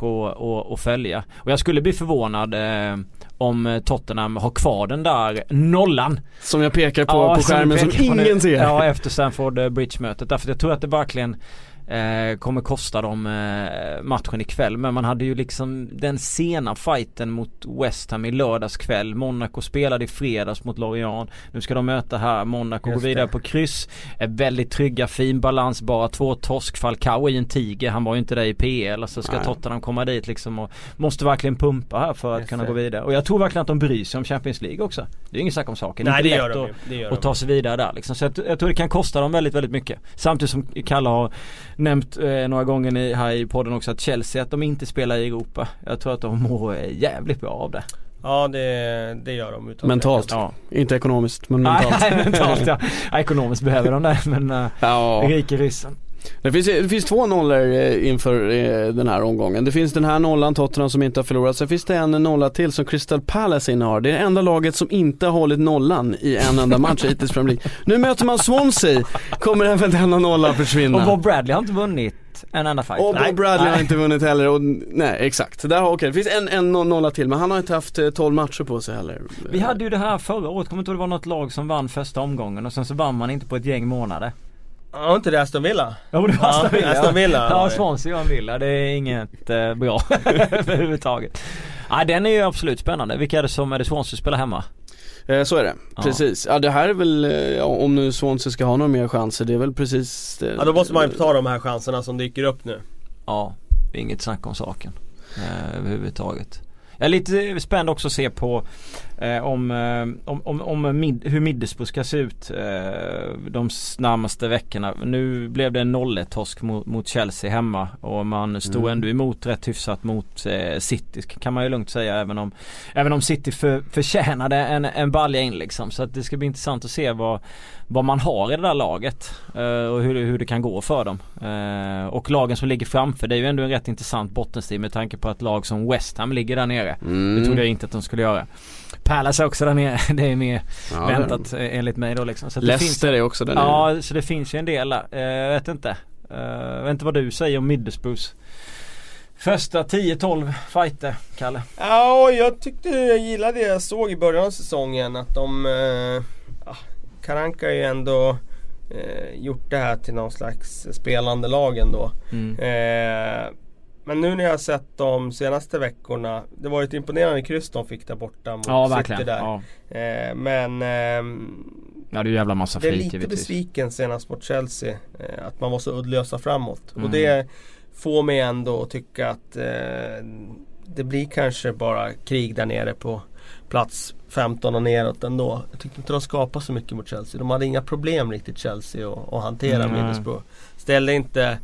att följa. Och jag skulle bli förvånad eh, om Tottenham har kvar den där nollan. som jag pekar på Ja, på som skärmen som på ingen ser. Ja, efter Stanford eh, Bridge-mötet. Därför jag tror att det verkligen Eh, kommer kosta dem eh, matchen ikväll men man hade ju liksom den sena fighten mot West Ham i lördags kväll. Monaco spelade i fredags mot Lorient. Nu ska de möta här. Monaco går vidare på kryss. Är väldigt trygga, fin balans, bara två torsk. Falcao i en tiger. Han var ju inte där i PL. Alltså ska Nej. Tottenham komma dit liksom och måste verkligen pumpa här för att Just kunna det. gå vidare. Och jag tror verkligen att de bryr sig om Champions League också. Det är inget snack om saken. Nej Inte det gör lätt de att- ju. Det de. ta sig vidare där liksom. Så jag, jag tror det kan kosta dem väldigt, väldigt mycket. Samtidigt som Kalle har nämnt eh, några gånger i, här i podden också att Chelsea, att de inte spelar i Europa. Jag tror att de mår eh, jävligt bra av det. Ja det, det gör de utan Mentalt. Ja. Inte ekonomiskt men mentalt. nej, mentalt ja. Ekonomiskt behöver de det men uh, Ja. rike ryssen. Det finns, det finns två nollor eh, inför eh, den här omgången. Det finns den här nollan, Tottenham som inte har förlorat. Sen finns det en nolla till som Crystal Palace innehar. Det är det enda laget som inte har hållit nollan i en enda match hittills Premier League. Nu möter man Swansea. Kommer även denna nolla försvinna. Och Bob Bradley har inte vunnit en enda fight. Och. Bob Bradley har Nej. inte vunnit heller och nej exakt. Där, har- okej, det finns en, en no- nolla till men han har inte haft eh, 12 matcher på sig heller. Vi hade ju det här förra året, kommer inte ihåg det var något lag som vann första omgången och sen så vann man inte på ett gäng månader. Ja inte det Aston Villa? Ja det var Ja, Aston Villa. Aston Villa Ja, det. Swansea och Villa. Det är inget eh, bra överhuvudtaget. Nej den är ju absolut spännande. Vilka är det som, är det Swansea som spelar hemma? Eh, så är det, Ja. precis. Ja det här är väl, eh, ja, om nu Swansea ska ha några mer chanser, det är väl precis det. Ja då måste man ju ta de här chanserna som dyker upp nu. Ja, inget snack om saken eh, överhuvudtaget. Jag är lite spänd också att se på eh, om, eh, om, om, om mid, hur Middlesbrough ska se ut eh, de närmaste veckorna. Nu blev det en 0 torsk mot, mot Chelsea hemma och man stod Mm. ändå emot rätt hyfsat mot eh, City kan man ju lugnt säga även om Även om City för, förtjänade en, en balja in liksom. Så att det ska bli intressant att se vad, vad man har i det där laget eh, och hur, hur det kan gå för dem. Eh, och lagen som ligger framför det är ju ändå en rätt intressant bottenstrid med tanke på att lag som West Ham ligger där nere. Mm. Det trodde jag inte att de skulle göra. Palace är också där nere. Det är mer Ja, det är väntat eh, enligt mig då liksom. Så det finns, Leicester är också där nere. Ja, så det finns ju en del där. Eh, Jag vet inte. Eh, Jag vet inte vad du säger om Middlesbroughs första 10-12 fighter, Kalle. Ja, jag tyckte jag gillade det jag såg i början av säsongen att de... Eh, ja, Karanka har ju ändå eh, gjort det här till någon slags spelande lag ändå. Mm. Eh, men nu när jag har sett de senaste veckorna, det var ju ett imponerande kryss de fick där borta mot Ja, City verkligen. där. Ja. Eh, men ehm, ja, det är jävla massa det är flit lite givetvis. besviken senast mot Chelsea. Eh, att man var så uddlösa framåt. Mm. Och det får mig ändå att tycka att eh, det blir kanske bara krig där nere på plats 15 och neråt ändå. Jag tyckte inte de skapade så mycket mot Chelsea. De hade inga problem riktigt Chelsea att att hantera Mm. Middlesbrough. Ställde inte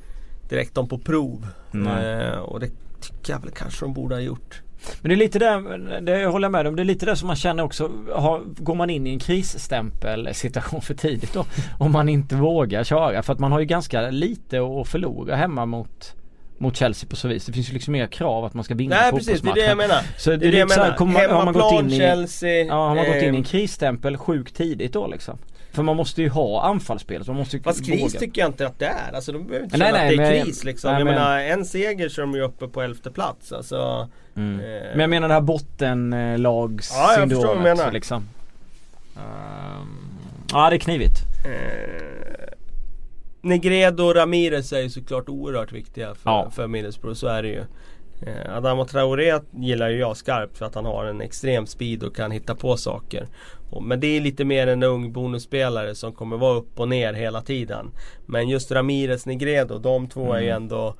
direkt dem på prov. Nej. Eh, och det tycker jag väl kanske de borde ha gjort. Men det är lite där, det håller jag med om, det är lite där som man känner också, har, går man in i en krisstämpel situation för tidigt då? Om man inte vågar köra för att man har ju ganska lite att förlora hemma mot mot Chelsea på så vis. Det finns ju liksom mer krav att man ska vinna Nej precis, det är det jag menar. Så det, Det är det jag här, menar. kommer man, har man gått Hemmaplan, in i, Chelsea. ja, har man gått in i eh, en krisstämpel sjukt tidigt då liksom? För man måste ju ha anfallsspel så man måste ju Fast kris våga. tycker jag inte att det är. Alltså de behöver inte känna nej, att det är kris liksom. nej, jag men- menar en seger så är de ju uppe på elfte plats. Alltså, Mm. eh, Men jag menar det här bottenlags Ja, jag förstår vad du menar. liksom. Ehm, ja det är knivigt. eh, Negredo och Ramirez är ju såklart oerhört viktiga för, Ja. för Middlesbrough, så är det ju. Eh, Adama Traoré gillar ju jag skarpt för att han har en extrem speed och kan hitta på saker. Men det är lite mer en ung bonusspelare som kommer vara upp och ner hela tiden. Men just Ramirez Negredo, de två är ju Mm. ändå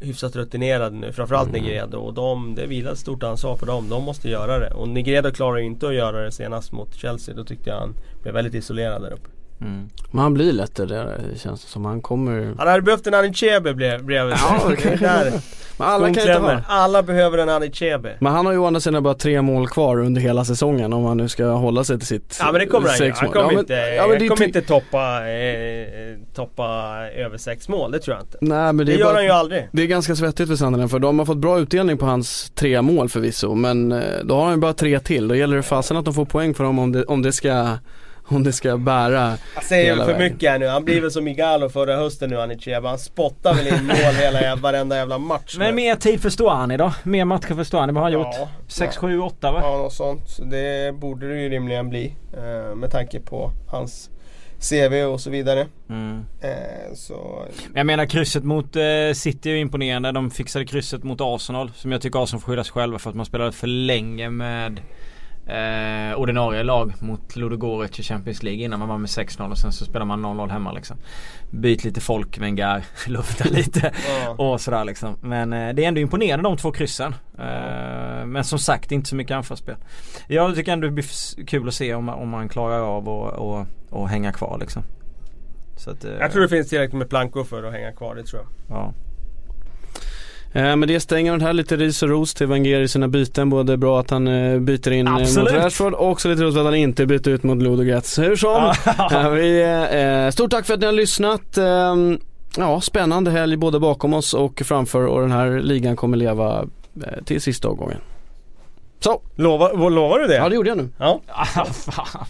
hyfsat rutinerade nu. Framförallt Negredo. Och de, det vilar ett stort ansvar på dem. De måste göra det. Och Negredo klarar ju inte att göra det senast mot Chelsea. Då tyckte jag han blev väldigt isolerad där uppe. Mm. Men han blir lätt det där, det känns som han kommer Han hade behövt en Anichebe blev bredvid sig. Ja. Det är där Men alla kan inte ha Alla behöver en Anichebe. Men han har ju å andra sidan bara tre mål kvar under hela säsongen om han nu ska hålla sig till sitt Ja men det kommer han ju. Han kommer ja, men, inte, ja, men det kommer inte toppa, eh, toppa över sex mål. Det tror jag inte. Nej men det, Det gör bara, han ju aldrig. Det är ganska svettigt för Sunderland för de har fått bra utdelning på hans tre mål förvisso men eh, då har han ju bara tre till. Då gäller det fasen att de får poäng för dem om det, om det ska om det ska bära Jag säger väl för vägen. mycket här nu. Han blir väl som Igalo förra hösten nu Anichebe. Han spottar väl in mål hela varenda jävla match Men nu. mer tid för Stuani då? Mer matcher för Stuani, vad har han gjort? Ja, 6, ja. 7, 8 va? Ja, något sånt. Så det borde det ju rimligen bli. Eh, med tanke på hans CV och så vidare. Mm. Eh, så... Jag menar krysset mot eh, City är imponerande. De fixade krysset mot Arsenal. Som jag tycker Arsenal får skylla sig själva för att man spelade för länge med eh, ordinarie lag mot Ludogorets i Champions League innan man var med 6-0 och sen så spelar man 0-0 hemma liksom. Byt lite folk, Wenger, lufta lite och sådär liksom. Men eh, det är ändå imponerande de två kryssen. Eh, men som sagt inte så mycket anfallsspel. Jag tycker ändå det blir kul att se om, man- om man klarar av att och, och hänga kvar liksom. Att, eh, Jag tror det finns tillräckligt med plankor för att hänga kvar, det tror jag. Ja. Eh, med det stänger den här lite ris och ros till Wenger i sina byten. Både bra att han eh, byter in eh, mot Absolut. Rashford och också lite roligt att han inte byter ut mot Ludogorets. Hur som, vi, stort tack för att ni har lyssnat. Eh, ja, spännande helg både bakom oss och framför och den här ligan kommer leva till sista omgången. Så, Lovar, lovar du det? ja det gjorde jag nu. Ja. Ah, fan.